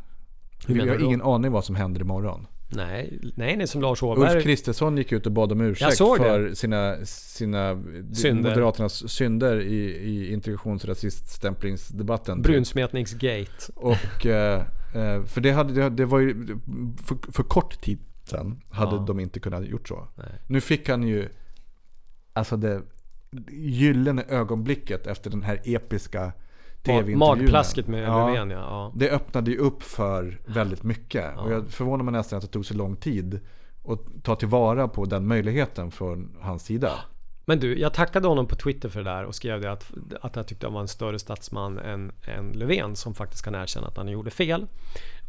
Vi har ingen aning vad som händer imorgon. Nej, nej, nej som Lars Ulf Åberg. Kristersson gick ut och bad om ursäkt för sina, sina Synder. Moderaternas synder i, i integrationsrasiststämplingsdebatten. Brunsmetningsgate. Och, eh, eh, för det, hade, det var ju för, för kort tid sedan hade Ja. de inte kunnat gjort så. Nej. Nu fick han ju alltså det gyllene ögonblicket efter den här episka tv-intervjun. Magplasket med Ja. Löfven ja. ja. Det öppnade ju upp för väldigt mycket. Ja. Och jag förvånar mig nästan att det tog så lång tid att ta tillvara på den möjligheten från hans sida. Men du, jag tackade honom på Twitter för det där och skrev det att, att jag tyckte han var en större statsman än, än Löfven som faktiskt kan erkänna att han gjorde fel.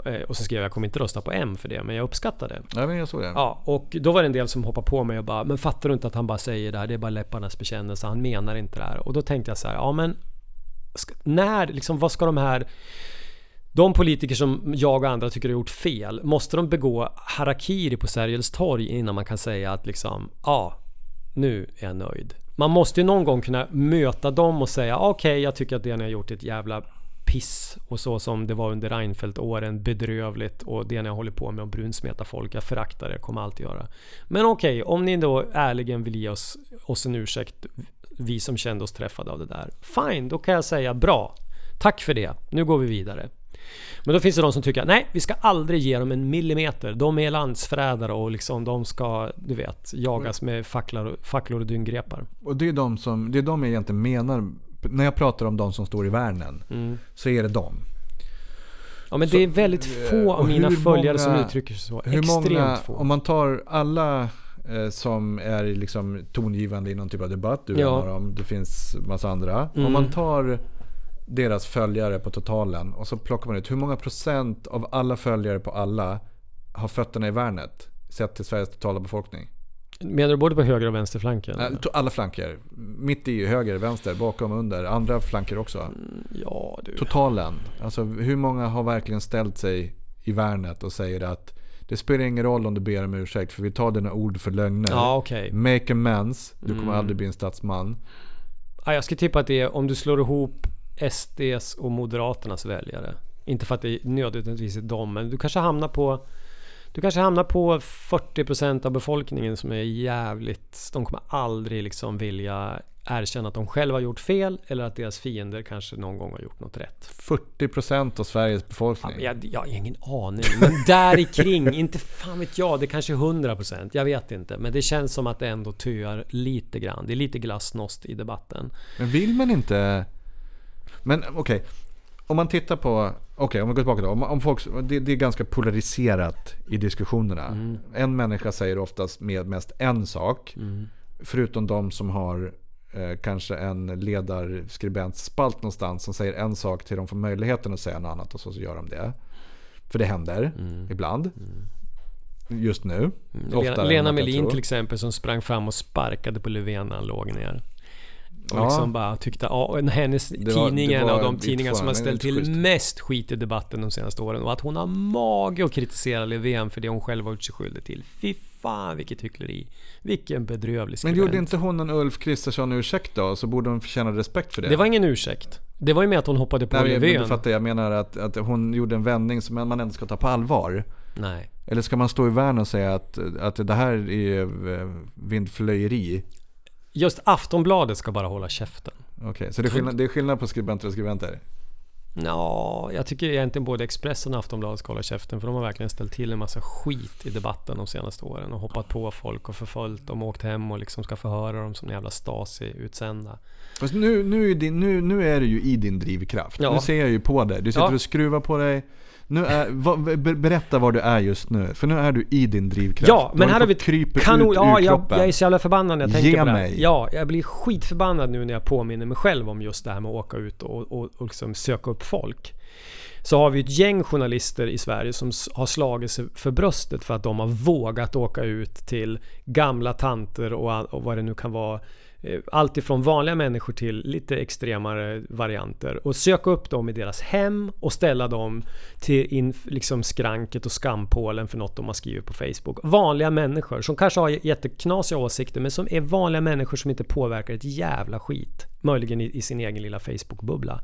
Eh, Och så skrev jag, jag kommer inte rösta på M för det, men jag uppskattar det. Ja, men jag såg det. Ja, och då var det en del som hoppade på mig och bara, men fattar du inte att han bara säger det här? Det är bara läpparnas bekännelse, han menar inte det här. Och då tänkte jag så här, ja men när, liksom, vad ska de här de politiker som jag och andra tycker har gjort fel, måste de begå harakiri på Sergels torg innan man kan säga att liksom, ja, nu är jag nöjd. Man måste ju någon gång kunna möta dem och säga, okej, jag tycker att det ni har gjort är ett jävla piss och så som det var under Reinfeldt-åren, bedrövligt och det ni har hållit på med att brunsmeta folk, jag föraktar det, kommer alltid göra. Men okej, om ni då ärligen vill ge oss, oss en ursäkt, vi som kände oss träffade av det där. Fine, då kan jag säga bra. Tack för det, nu går vi vidare. Men då finns det de som tycker att nej, vi ska aldrig ge dem en millimeter. De är landsförrädare och liksom de ska, du vet, jagas med facklor, facklor och dyngrepar. Och det är de som, det är de jag egentligen menar. När jag pratar om de som står i värnen. Mm. Så är det de. Ja men Så, det är väldigt få och av mina följare som många- uttrycker sig så. Extremt många, få. om man tar alla eh, som är liksom tongivande i någon typ av debatt. Du Ja. dem. Det finns massa andra. Mm. Om man tar deras följare på totalen och så plockar man ut hur många procent av alla följare på alla har fötterna i värnet sett till Sveriges totala befolkning. Menar du både på höger och vänsterflanken? Alla flanker. Mitt i, höger, vänster, bakom, under. Andra flanker också. Ja du. Totalen. Alltså hur många har verkligen ställt sig i värnet och säger att det spelar ingen roll om du ber om ursäkt för vi tar dina ord för lögner. Ja okej. Make amends. Du kommer Mm. aldrig bli en statsman. Ja, jag skulle tippa att det är om du slår ihop SDs och Moderaternas väljare. Inte för att det nödvändigtvis är dem, men du kanske hamnar på du kanske hamnar på 40% av befolkningen som är jävligt... De kommer aldrig liksom vilja erkänna att de själva har gjort fel eller att deras fiender kanske någon gång har gjort något rätt. 40% av Sveriges Ja, befolkning. men jag, jag har ingen aning. Men där i kring, *laughs* inte fan vet jag. Det kanske är 100%. Jag vet inte. Men det känns som att det ändå töar lite grann. Det är lite glasnost i debatten. Men vill man inte... Men okej. Om man tittar på... Okej, om vi går tillbaka då. Om, om folk, det, det är ganska polariserat i diskussionerna. Mm. En människa säger oftast med mest en sak. Mm. Förutom de som har eh, kanske en ledarskribentspalt någonstans som säger en sak till de får möjligheten att säga något annat och så, så gör de det. För det händer ibland. Just nu. Mm. Lena, Lena Melin till exempel som sprang fram och sparkade på Löfven när han låg ner. Och Ja. liksom bara tyckte, ja, hennes Det var- tidning är en av de tidningar som har ställt men till inte mest skit i debatten de senaste åren. Och att hon har mage att kritisera Löfven för det hon själv har gjort sig skyldig till. Fy fan vilket hyckleri. Vilken bedrövlig Men skribent. gjorde inte hon en Ulf Kristersson ursäkt då? Så borde hon förtjäna respekt för det. Det var ingen ursäkt. Det var ju med att hon hoppade på Nej, men, men Löfven. du fattar, jag menar att, att hon gjorde en vändning som man ändå ska ta på allvar. Nej. Eller ska man stå i världen och säga att, att det här är eh, vindflöjeri? Just Aftonbladet ska bara hålla käften. Okej, så det är, skillnad, det är skillnad på skribenter och skribenter? Ja, jag tycker egentligen både Expressen och Aftonbladet ska hålla käften för de har verkligen ställt till en massa skit i debatten de senaste åren och hoppat på folk och förföljt dem och åkt hem och liksom ska förhöra dem som jävla Stasi-utsända. Fast nu, nu, är din, nu, nu är du ju i din drivkraft. Ja. Nu ser jag ju på dig. Du sitter Ja. och skruvar på dig. Nu är, ber- berätta var du är just nu. För nu är du i din drivkraft. Ja, men här har vi kryper kanon... ut Ja, ur jag, kroppen. jag är så jävla förbannad när jag tänker Ge på det här. mig. Ja, jag blir skitförbannad nu när jag påminner mig själv om just det här med att åka ut och, och, och liksom söka upp folk. Så har vi ett gäng journalister i Sverige som har slagit sig för bröstet för att de har vågat åka ut till gamla tanter och, och vad det nu kan vara. Eh, allt ifrån vanliga människor till lite extremare varianter. Och söka upp dem i deras hem och ställa dem till in, liksom skranket och skampålen för något de har skrivit på Facebook. Vanliga människor som kanske har jätteknasiga åsikter men som är vanliga människor som inte påverkar ett jävla skit. Möjligen i, i sin egen lilla Facebook-bubbla.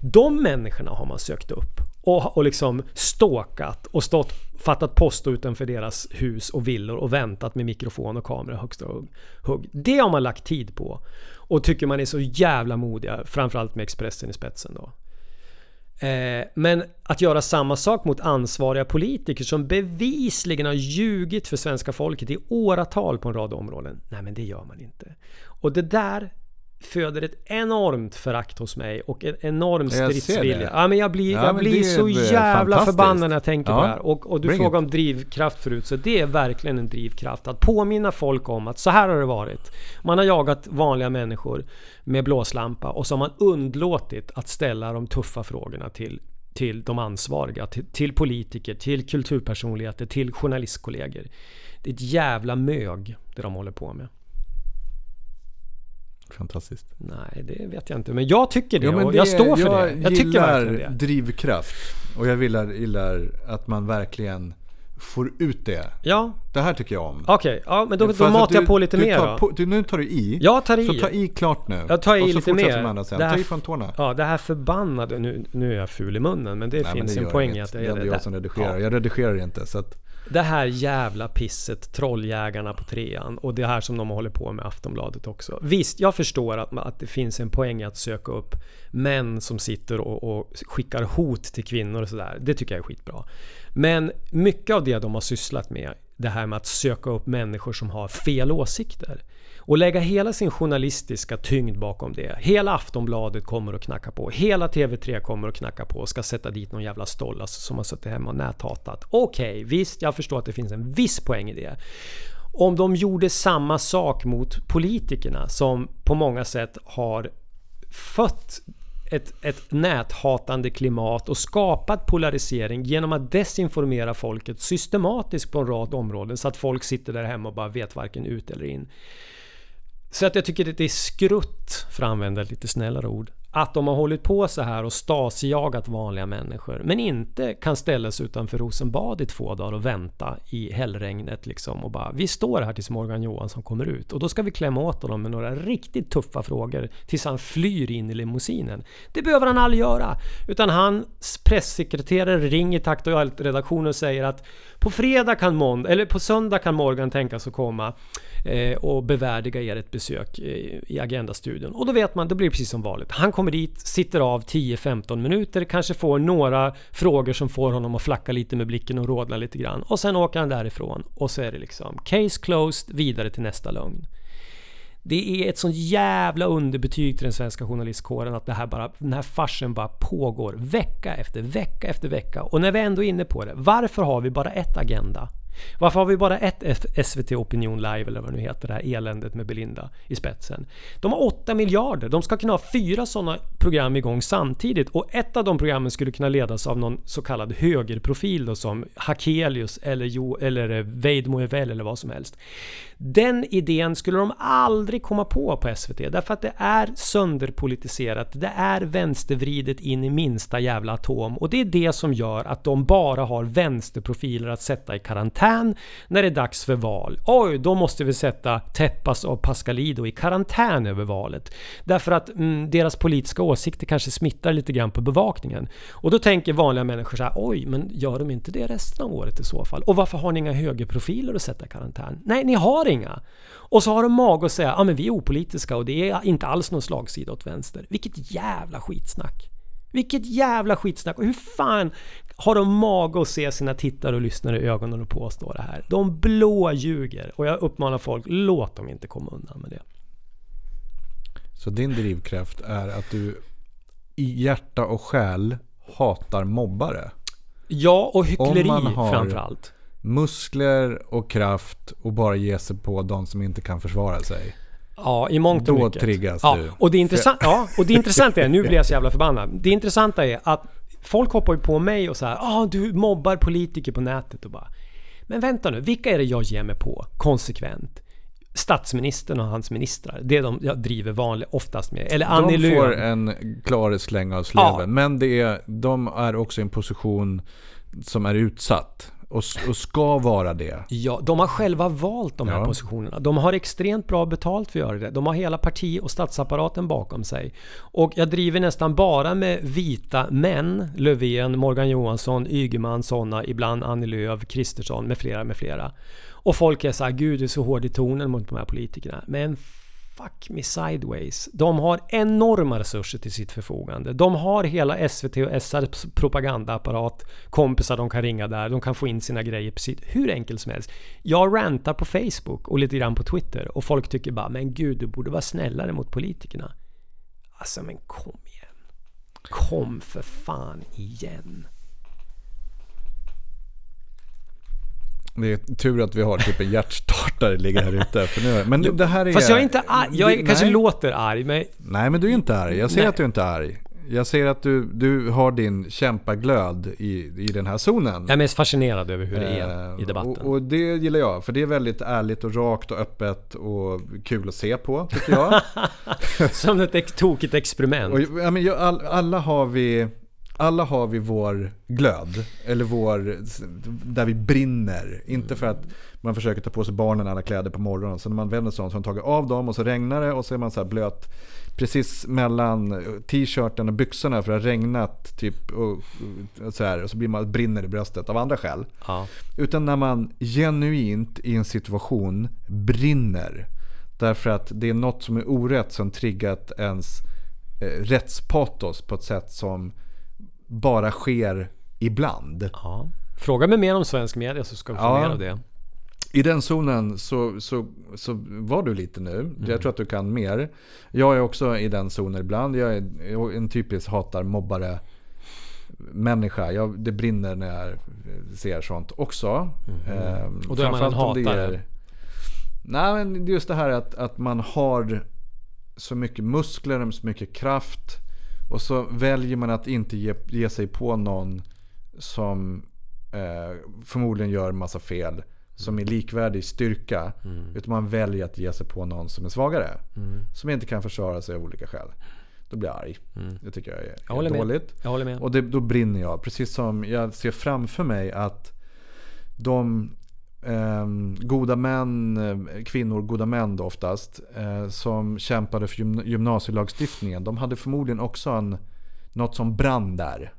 De människorna har man sökt upp och, och liksom stalkat och stått, fattat post utanför deras hus och villor och väntat med mikrofon och kamera högsta hugg. hugg. Det har man lagt tid på. Och tycker man är så jävla modiga, framförallt med Expressen i spetsen då. Eh, men att göra samma sak mot ansvariga politiker som bevisligen har ljugit för svenska folket i åratal på en rad områden. Nej men det gör man inte. Och det där föder ett enormt förakt hos mig och en enorm stridsvilja. Ja, men jag blir, Ja, jag blir så jävla förbannad när jag tänker på Ja. det här. Och, och du Bring frågar it. om drivkraft förut, så det är verkligen en drivkraft. Att påminna folk om att så här har det varit. Man har jagat vanliga människor med blåslampa och så har man undlåtit att ställa de tuffa frågorna till till de ansvariga, till, till politiker, till kulturpersonligheter, till journalistkollegor. Det är ett jävla mög det de håller på med. Fantastiskt. Nej, det vet jag inte. Men jag tycker det Ja, men och det- jag står för det. Jag gillar det. drivkraft. Och jag gillar, gillar att man verkligen får ut det. Ja, Det här tycker jag om. okej. Ja, men då, då matar jag på lite du mer tar då. På, du, nu tar du i. Jag tar i. Så ta i klart nu. Jag tar i och så lite mer. med andra sen. Det här- Ta i från tårna. Ja, det här förbannade... Nu, nu är jag ful i munnen, men det Nej, men finns det en poäng i att Det jag är ändå det. jag som redigerar. Ja. Jag redigerar inte så att... Det här jävla pisset, trolljägarna på trean och det här som de håller på med Aftonbladet också. Visst, jag förstår att, att det finns en poäng i att söka upp män som sitter och, och skickar hot till kvinnor och sådär. Det tycker jag är skitbra. Men mycket av det de har sysslat med, det här med att söka upp människor som har fel åsikter. Och lägga hela sin journalistiska tyngd bakom det. Hela Aftonbladet kommer att knacka på. Hela TV3 kommer att knacka på och ska sätta dit någon jävla stollas alltså, som har suttit hemma och näthatat. Okej, visst, jag förstår att det finns en viss poäng i det. Om de gjorde samma sak mot politikerna som på många sätt har fött ett, ett näthatande klimat och skapat polarisering genom att desinformera folket systematiskt på en rad områden så att folk sitter där hemma och bara vet varken ut eller in. Så att jag tycker att det är skrutt, för att använda ett lite snällare ord, att de har hållit på så här och stasijagat vanliga människor men inte kan ställa sig utanför Rosenbad i två dagar och vänta i hällregnet liksom och bara vi står här tills Morgan Johansson kommer ut och då ska vi klämma åt honom med några riktigt tuffa frågor tills han flyr in i limousinen. Det behöver han aldrig göra utan hans pressekreterare ringer Takt och redaktionen och säger att på fredag kan Mon eller på söndag kan Morgan tänkas att komma eh, och bevärdiga er ett besök eh, i Agenda-studion. Och då vet man, det blir precis som vanligt. Han kommer dit, sitter av 10-15 minuter, kanske får några frågor som får honom att flacka lite med blicken och rodna lite grann. Och sen åker han därifrån och så är det liksom case closed, vidare till nästa lögn. Det är ett sånt jävla underbetyg till den svenska journalistkåren att det här bara, den här farsen bara pågår vecka efter vecka efter vecka. Och när vi ändå är inne på det, varför har vi bara ett Agenda? Varför har vi bara ett SVT Opinion Live eller vad det nu heter, det här eländet med Belinda i spetsen? De har 8 miljarder, de ska kunna ha fyra sådana program igång samtidigt och ett av de programmen skulle kunna ledas av någon så kallad högerprofil då som Hakelius eller, jo, eller eh, Moevel eller vad som helst. Den idén skulle de aldrig komma på på SVT därför att det är sönderpolitiserat. Det är vänstervridet in i minsta jävla atom och det är det som gör att de bara har vänsterprofiler att sätta i karantän när det är dags för val. Oj, då måste vi sätta Teppas och Pascalido i karantän över valet. Därför att mm, deras politiska åsikter kanske smittar lite grann på bevakningen. Och då tänker vanliga människor så här, oj, men gör de inte det resten av året i så fall? Och varför har ni inga högerprofiler att sätta i karantän? Nej, ni har inga. Och så har de mag att säga, ja men vi är opolitiska och det är inte alls någon slagsida åt vänster. Vilket jävla skitsnack. Vilket jävla skitsnack. Och hur fan har de mage att se sina tittare och lyssnare i ögonen och påstå det här? De blå ljuger. Och jag uppmanar folk, låt dem inte komma undan med det. Så din drivkraft är att du i hjärta och själ hatar mobbare? Ja, och hyckleri har- framförallt. Muskler och kraft och bara ge sig på de som inte kan försvara sig. Ja, i mångt och Då mycket. triggas ja, du. Och det, intressant, ja, och det intressanta är, nu blir jag så jävla förbannad. Det intressanta är att folk hoppar ju på mig och så här, ah, du mobbar politiker på nätet och bara. Men vänta nu, vilka är det jag ger mig på konsekvent? Statsministern och hans ministrar. Det är de jag driver vanligt, oftast med. Eller Annie de får Lööf. en klar släng av sleven. Ja. Men det är, de är också i en position som är utsatt. Och, och ska vara det. Ja, de har själva valt de här Ja. positionerna. De har extremt bra betalt för att göra det. De har hela parti och statsapparaten bakom sig. Och jag driver nästan bara med vita män. Löfven, Morgan Johansson, Ygeman, sådana. Ibland Annie Lööf, Kristersson med flera, med flera. Och folk är så här, gud du är så hård i tonen mot de här politikerna. Men fuck me sideways. De har enorma resurser till sitt förfogande. De har hela SVT och SRs propagandaapparat, kompisar de kan ringa där, de kan få in sina grejer precis hur enkelt som helst. Jag rantar på Facebook och lite grann på Twitter och folk tycker bara men gud du borde vara snällare mot politikerna. Alltså men kom igen. Kom för fan igen. Det är tur att vi har typ en hjärtstartare ligger här ute. För nu, men det här är... Fast jag är inte arg. Jag är, det- kanske nej. låter arg men Nej, men du är inte arg. Jag ser Nej. att du inte är arg. Jag ser att du, du har din kämpaglöd i, i den här zonen. jag är mest fascinerad över hur det är i Eh, debatten. Och, och det gillar jag, för det är väldigt ärligt och rakt och öppet och kul att se på, tycker jag. *laughs* Som ett tokigt experiment. och, ja, men alla, har vi, alla har vi vår glöd, eller vår, där vi brinner. Inte för att man försöker ta på sig barnen alla kläder på morgonen. Så när man vänder sig om så har man tagit av dem och så regnar det och så är man så här blöt precis mellan t-shirten och byxorna för det har regnat typ och, och så här. Och så blir man, brinner i bröstet av andra skäl. Ja. Utan när man genuint i en situation brinner. Därför att det är något som är orätt som triggat ens eh, rättspatos på ett sätt som bara sker ibland. Ja. Fråga mig mer om svensk media så ska du få Ja. mer av det. I den zonen så, så, så var du lite nu. Jag tror att du kan mer. Jag är också i den zonen ibland. Jag är en typisk hatar mobbare människa. Jag, det brinner när jag ser sånt också. Ehm, Och då är man en hatare. Nej men just det här att, att man har så mycket muskler och så mycket kraft. Och så väljer man att inte ge, ge sig på någon som eh, förmodligen gör massa fel. Som är likvärdig i styrka. Mm. Utan man väljer att ge sig på någon som är svagare. Som inte kan försvara sig av olika skäl. Då blir jag arg. Det tycker jag är, Mm. Jag är dåligt. Jag håller med. Och det, då brinner jag. Precis som jag ser framför mig att de goda män, eh, kvinnor, goda män då oftast, eh, som kämpade för gym- gymnasielagstiftningen. De hade förmodligen också en, något som brann där.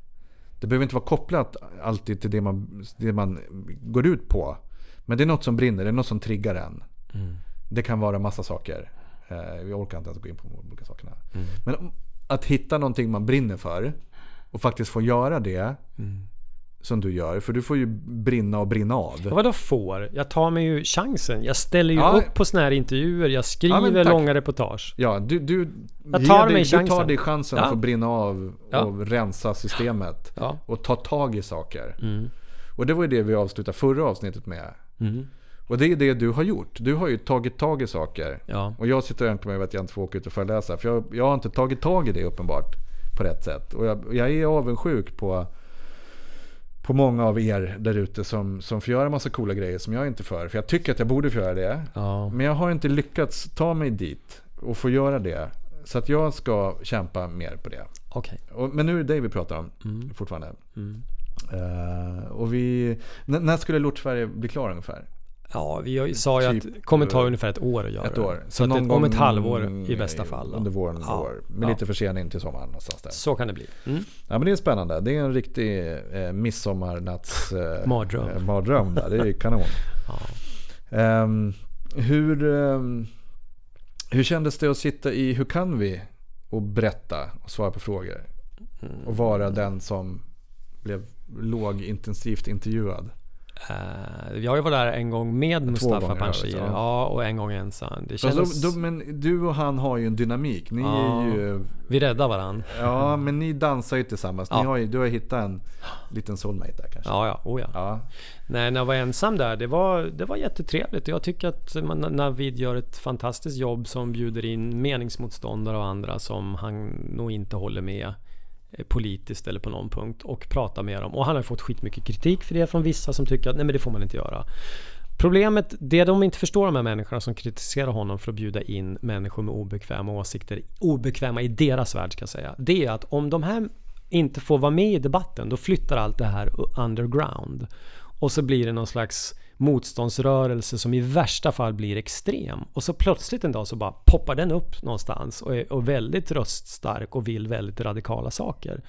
Det behöver inte vara kopplat alltid till det man, det man går ut på. Men det är något som brinner, det är något som triggar en. Det kan vara massa saker. Eh, Vi orkar inte ens gå in på de olika sakerna. Men om- att hitta någonting man brinner för och faktiskt få göra det som du gör. För du får ju brinna och brinna av. Ja, Vadå får? Jag tar mig ju chansen. Jag ställer ju Ja. upp på såna här intervjuer. Jag Ja, skriver tack. långa reportage. Ja, du, du, Jag tar dig, mig du tar chansen. dig chansen Ja. att få brinna av Ja. och rensa systemet. Ja. Och ta tag i saker. Mm. Och det var ju det vi avslutade förra avsnittet med. Mm. Och det är det du har gjort. Du har ju tagit tag i saker. Ja. Och jag sitter och önkar mig att jag inte får åka ut och föreläsa. För jag, jag har inte tagit tag i det uppenbart. På rätt sätt. Och jag, jag är avundsjuk på, på många av er där ute som, som får göra massa coola grejer som jag inte får. För jag tycker att jag borde få göra det. Ja. Men jag har inte lyckats ta mig dit och få göra det. Så att jag ska kämpa mer på det. Okej. Och, men nu är det det vi pratar om Mm. fortfarande. Eh, och vi, när skulle Lort Sverige bli klar ungefär? Ja, vi sa ju Typ, att kommer ta ungefär ett år att göra Ett år. Så att någon det, om ett halvår i bästa fall. då. Under våren Ja. år. Med Ja. lite försening till sommaren någonstans där. Så kan det bli. Mm. Ja men det är spännande. Det är en riktig eh, midsommarnatts eh, Mardröm. eh, mardröm där. Det är kanon. *laughs* Ja. Ehm, hur, ehm, hur kändes det att sitta i Hur kan vi? Och berätta och svara på frågor? Och vara den som blev lågintensivt intervjuad. Eh, jag har ju varit där en gång med Mustafa Panshir. ja. Ja, och en gång ensam. Det kändes... då, men du och han har ju en dynamik. Ni Ja. är ju... Vi räddar varandra. Ja, men ni dansar ju tillsammans. Ja. har ju, du har hittat en liten soulmate där kanske. Ja, ja. Oh, ja. Nej, när jag var ensam där, det var, det var jättetrevligt. Jag tycker att man, Navid gör ett fantastiskt jobb som bjuder in meningsmotståndare och andra som han nog inte håller med Eh, politiskt eller på någon punkt och pratar med dem. Och han har fått skitmycket kritik för det från vissa som tycker att nej men det får man inte göra. Problemet, det de inte förstår de här människorna som kritiserar honom för att bjuda in människor med obekväma åsikter, obekväma i deras värld ska jag säga, det är att om de här inte får vara med i debatten, då flyttar allt det här underground. Och så blir det någon slags motståndsrörelse som i värsta fall blir extrem. Och så plötsligt en dag så bara poppar den upp någonstans och är och väldigt röststark och vill väldigt radikala saker.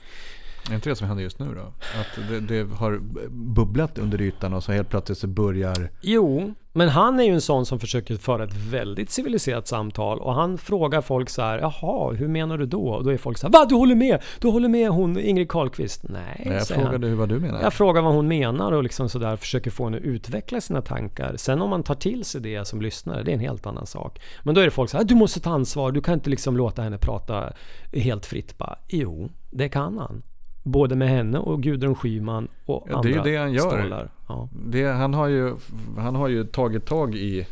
Är inte det som händer just nu då? Att det, det har bubblat under ytan och så helt plötsligt så börjar... Jo, men han är ju en sån som försöker föra ett väldigt civiliserat samtal och han frågar folk så här, jaha, hur menar du då? Och då är folk så här, va? Du håller med? Du håller med hon Ingrid Carlqvist? Nej, Jag säger han. frågade hur vad du menar. Jag frågar vad hon menar och liksom sådär försöker få henne att utveckla sina tankar. Sen om man tar till sig det som lyssnare, det är en helt annan sak. Men då är det folk så här, du måste ta ansvar, du kan inte liksom låta henne prata helt fritt bara. Jo, det kan han. Både med henne och Gudrun Schyman och Ja, det är ju andra det han gör. Ja. Det, han, har ju, han har ju tagit tag i,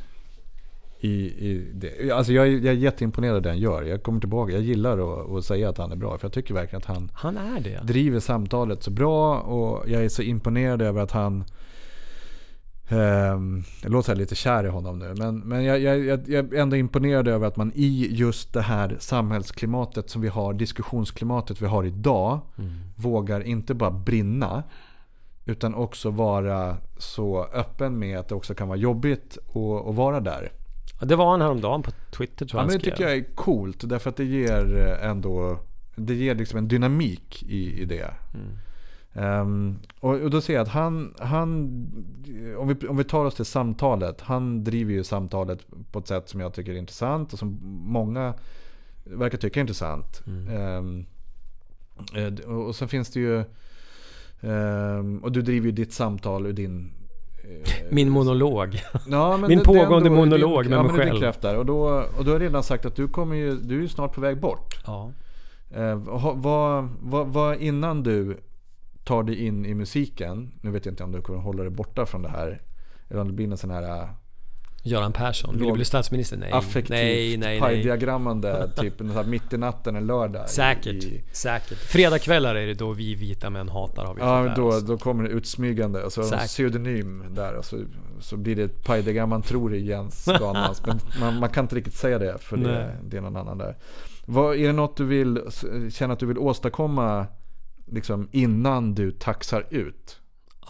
i, i det. Alltså jag, är- jag är jätteimponerad av det han gör. Jag kommer tillbaka. Jag gillar att, att säga att han är bra. För jag tycker verkligen att han Han är det. driver samtalet så bra. Och jag är så imponerad över att han... Um, jag låter lite kär i honom nu. Men, men jag, jag, jag, är ändå imponerad över att man i just det här samhällsklimatet som vi har, diskussionsklimatet vi har idag, vågar inte bara brinna. Utan också vara så öppen med att det också kan vara jobbigt att, att vara där. Ja, Det var han häromdagen på Twitter tror Ja, jag men han det tycker jag är coolt. Därför att det ger ändå det ger liksom en dynamik i, i det. Ehm, och, och då ser jag att han, han om, vi, om vi tar oss till samtalet. Han driver ju samtalet på ett sätt som jag tycker är intressant och som många verkar tycka är intressant. Ehm, eh, och, och sen finns det ju ehm, och du driver ju ditt samtal ur din eh, Min monolog. Ja, *laughs* Min det- det pågående ändå- monolog det, med ja, mig det själv. bekräftar. Och då, och då har redan sagt att du, kommer ju, du är snart på väg bort. Ja. Eh, vad, vad, vad innan du tar dig in i musiken, nu vet jag inte om du kommer hålla dig borta från det här. Eller om det blir en sån här eh, Göran Persson. Vill du bli statsminister? Nej. affektivt nej, nej, nej. pajdiagrammande, *laughs* typ här mitt i natten en lördag. Säkert. I, Säkert. Fredagkvällar är det då vi vita män hatar har vi ja, men då, då kommer det utsmygande och så Säkert. pseudonym där och så, så blir det ett pajdiagram man tror är Jens Skanmans. men man, man kan inte riktigt säga det för det, det är någon annan där. Vad, är det något du vill, känner att du vill åstadkomma liksom innan du taxar ut?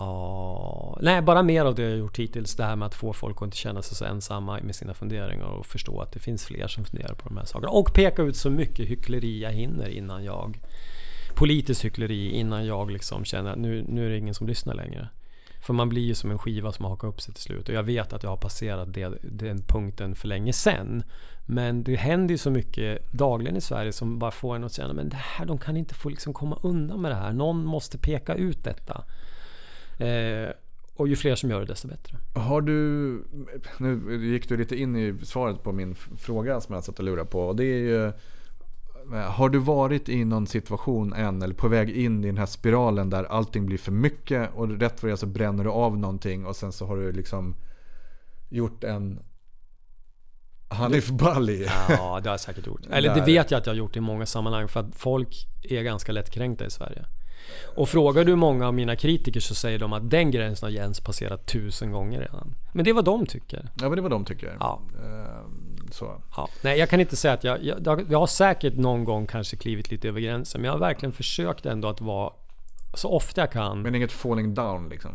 Oh, nej, bara mer av det jag gjort hittills. Det här med att få folk att inte känna sig så ensamma med sina funderingar och förstå att det finns fler som funderar på de här sakerna. Och peka ut så mycket hyckleri jag hinner innan jag... Politiskt hyckleri innan jag liksom känner att nu, nu är det ingen som lyssnar längre. För man blir ju som en skiva som hakar upp sig till slut. Och jag vet att jag har passerat det, den punkten för länge sen. Men det händer ju så mycket dagligen i Sverige som bara får en att känna men det här, de kan inte få liksom komma undan med det här. Någon måste peka ut detta. Eh, och ju fler som gör det desto bättre. Har du, nu gick du lite in i svaret på min fråga som jag satt och lurade på. Och det är ju, eh, har du varit i någon situation än eller på väg in i den här spiralen där allting blir för mycket och rätt för det så bränner du av någonting och sen så har du liksom gjort en Hanif Bali. Ja, det har jag säkert gjort. *laughs* Eller det vet jag att jag har gjort i många sammanhang för att folk är ganska lättkränkta i Sverige. Och frågar du många av mina kritiker så säger de att den gränsen har Jens passerat tusen gånger redan. Men det är vad de tycker. Ja men det var de tycker. Ja. Ehm, Så. Ja, nej, jag kan inte säga att jag, jag... Jag har säkert någon gång kanske klivit lite över gränsen. Men jag har verkligen försökt ändå att vara så ofta jag kan. Men inget falling down liksom.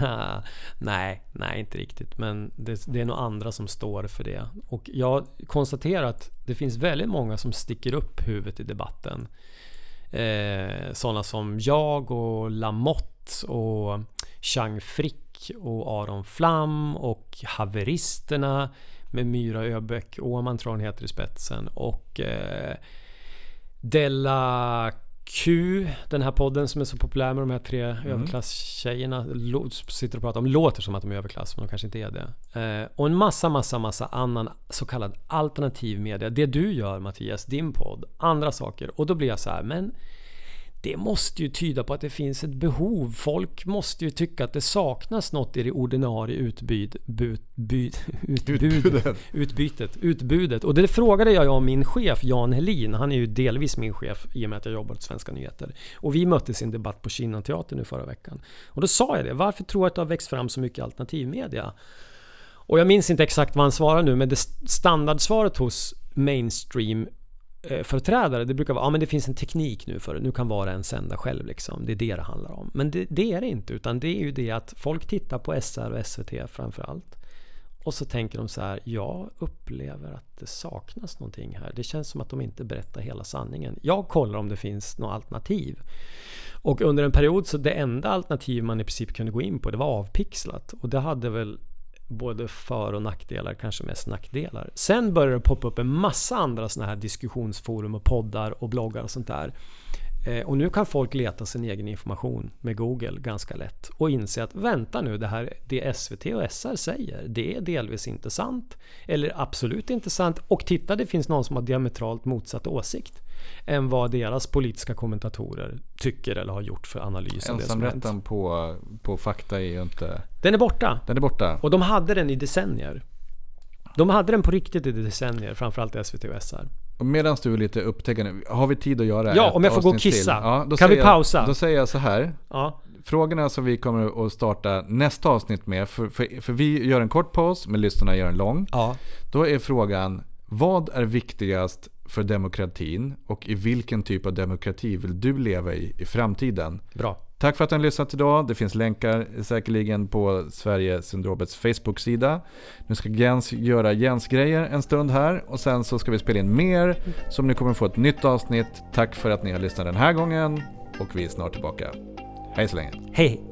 *laughs* nej, nej inte riktigt. Men det, det är nog andra som står för det. Och jag konstaterar att det finns väldigt många som sticker upp huvudet i debatten. Eh, sådana som jag och Lamotte och Chang Frick och Aron Flam och Haveristerna med Myra Öbeck, Åman tror jag hon heter i spetsen och eh, Della Q, den här podden som är så populär med de här tre överklasstjejerna, lo- sitter och pratar om, låter som att de är överklass, men de kanske inte är det. Eh, och en massa, massa, massa annan så kallad alternativ media. Det du gör Mattias, din podd, andra saker. Och då blir jag så här, men det måste ju tyda på att det finns ett behov. Folk måste ju tycka att det saknas något i det ordinarie utbud, bud, bud, utbud, Utbudet. utbytet, utbudet. Och det frågade jag om min chef Jan Helin. Han är ju delvis min chef i och med att jag jobbar åt Svenska nyheter. Och vi möttes i en debatt på Kinnan teater nu förra veckan. Och då sa jag det. Varför tror jag att det har växt fram så mycket alternativmedia? Och jag minns inte exakt vad han svarade nu, men det standardsvaret hos mainstream Eh, företrädare, det brukar vara ja men det finns en teknik nu för det. Nu kan var och en sända själv liksom. Det är det det handlar om. Men det, det är det inte, utan det är ju det att folk tittar på SR och SVT framförallt. Och så tänker de så här, jag upplever att det saknas någonting här. Det känns som att de inte berättar hela sanningen. Jag kollar om det finns något alternativ. Och under en period så det enda alternativ man i princip kunde gå in på det var avpixlat. Och det hade väl både för och nackdelar, kanske mest nackdelar. Sen började det poppa upp en massa andra såna här diskussionsforum och poddar och bloggar och sånt där. Eh, Och nu kan folk leta sin egen information med Google ganska lätt och inse att vänta nu, det här det SVT och SR säger, det är delvis inte sant eller absolut inte sant och titta det finns någon som har diametralt motsatt åsikt än vad deras politiska kommentatorer tycker eller har gjort för analys. Ensamrätten på, på fakta är ju inte... Den är borta. Den är borta. Och de hade den i decennier. De hade den på riktigt i decennier, framförallt SVT och SR. Medan du är lite upptäckande, har vi tid att göra Ja, om jag får gå och kissa. Ja, Kan vi säger pausa? Jag, då säger jag så här. Ja, Frågorna som vi kommer att starta nästa avsnitt med, för, för, för vi gör en kort paus, men lyssnarna gör en lång. ja. Då är frågan, vad är viktigast för demokratin och i vilken typ av demokrati vill du leva i i framtiden? bra. Tack för att ni har lyssnat idag. Det finns länkar säkerligen på Sverigesyndromets Facebook-sida. Nu ska Jens göra Jens-grejer en stund här och sen så ska vi spela in mer. som ni kommer få ett nytt avsnitt. Tack för att ni har lyssnat den här gången och vi är snart tillbaka. Hej så länge. Hej!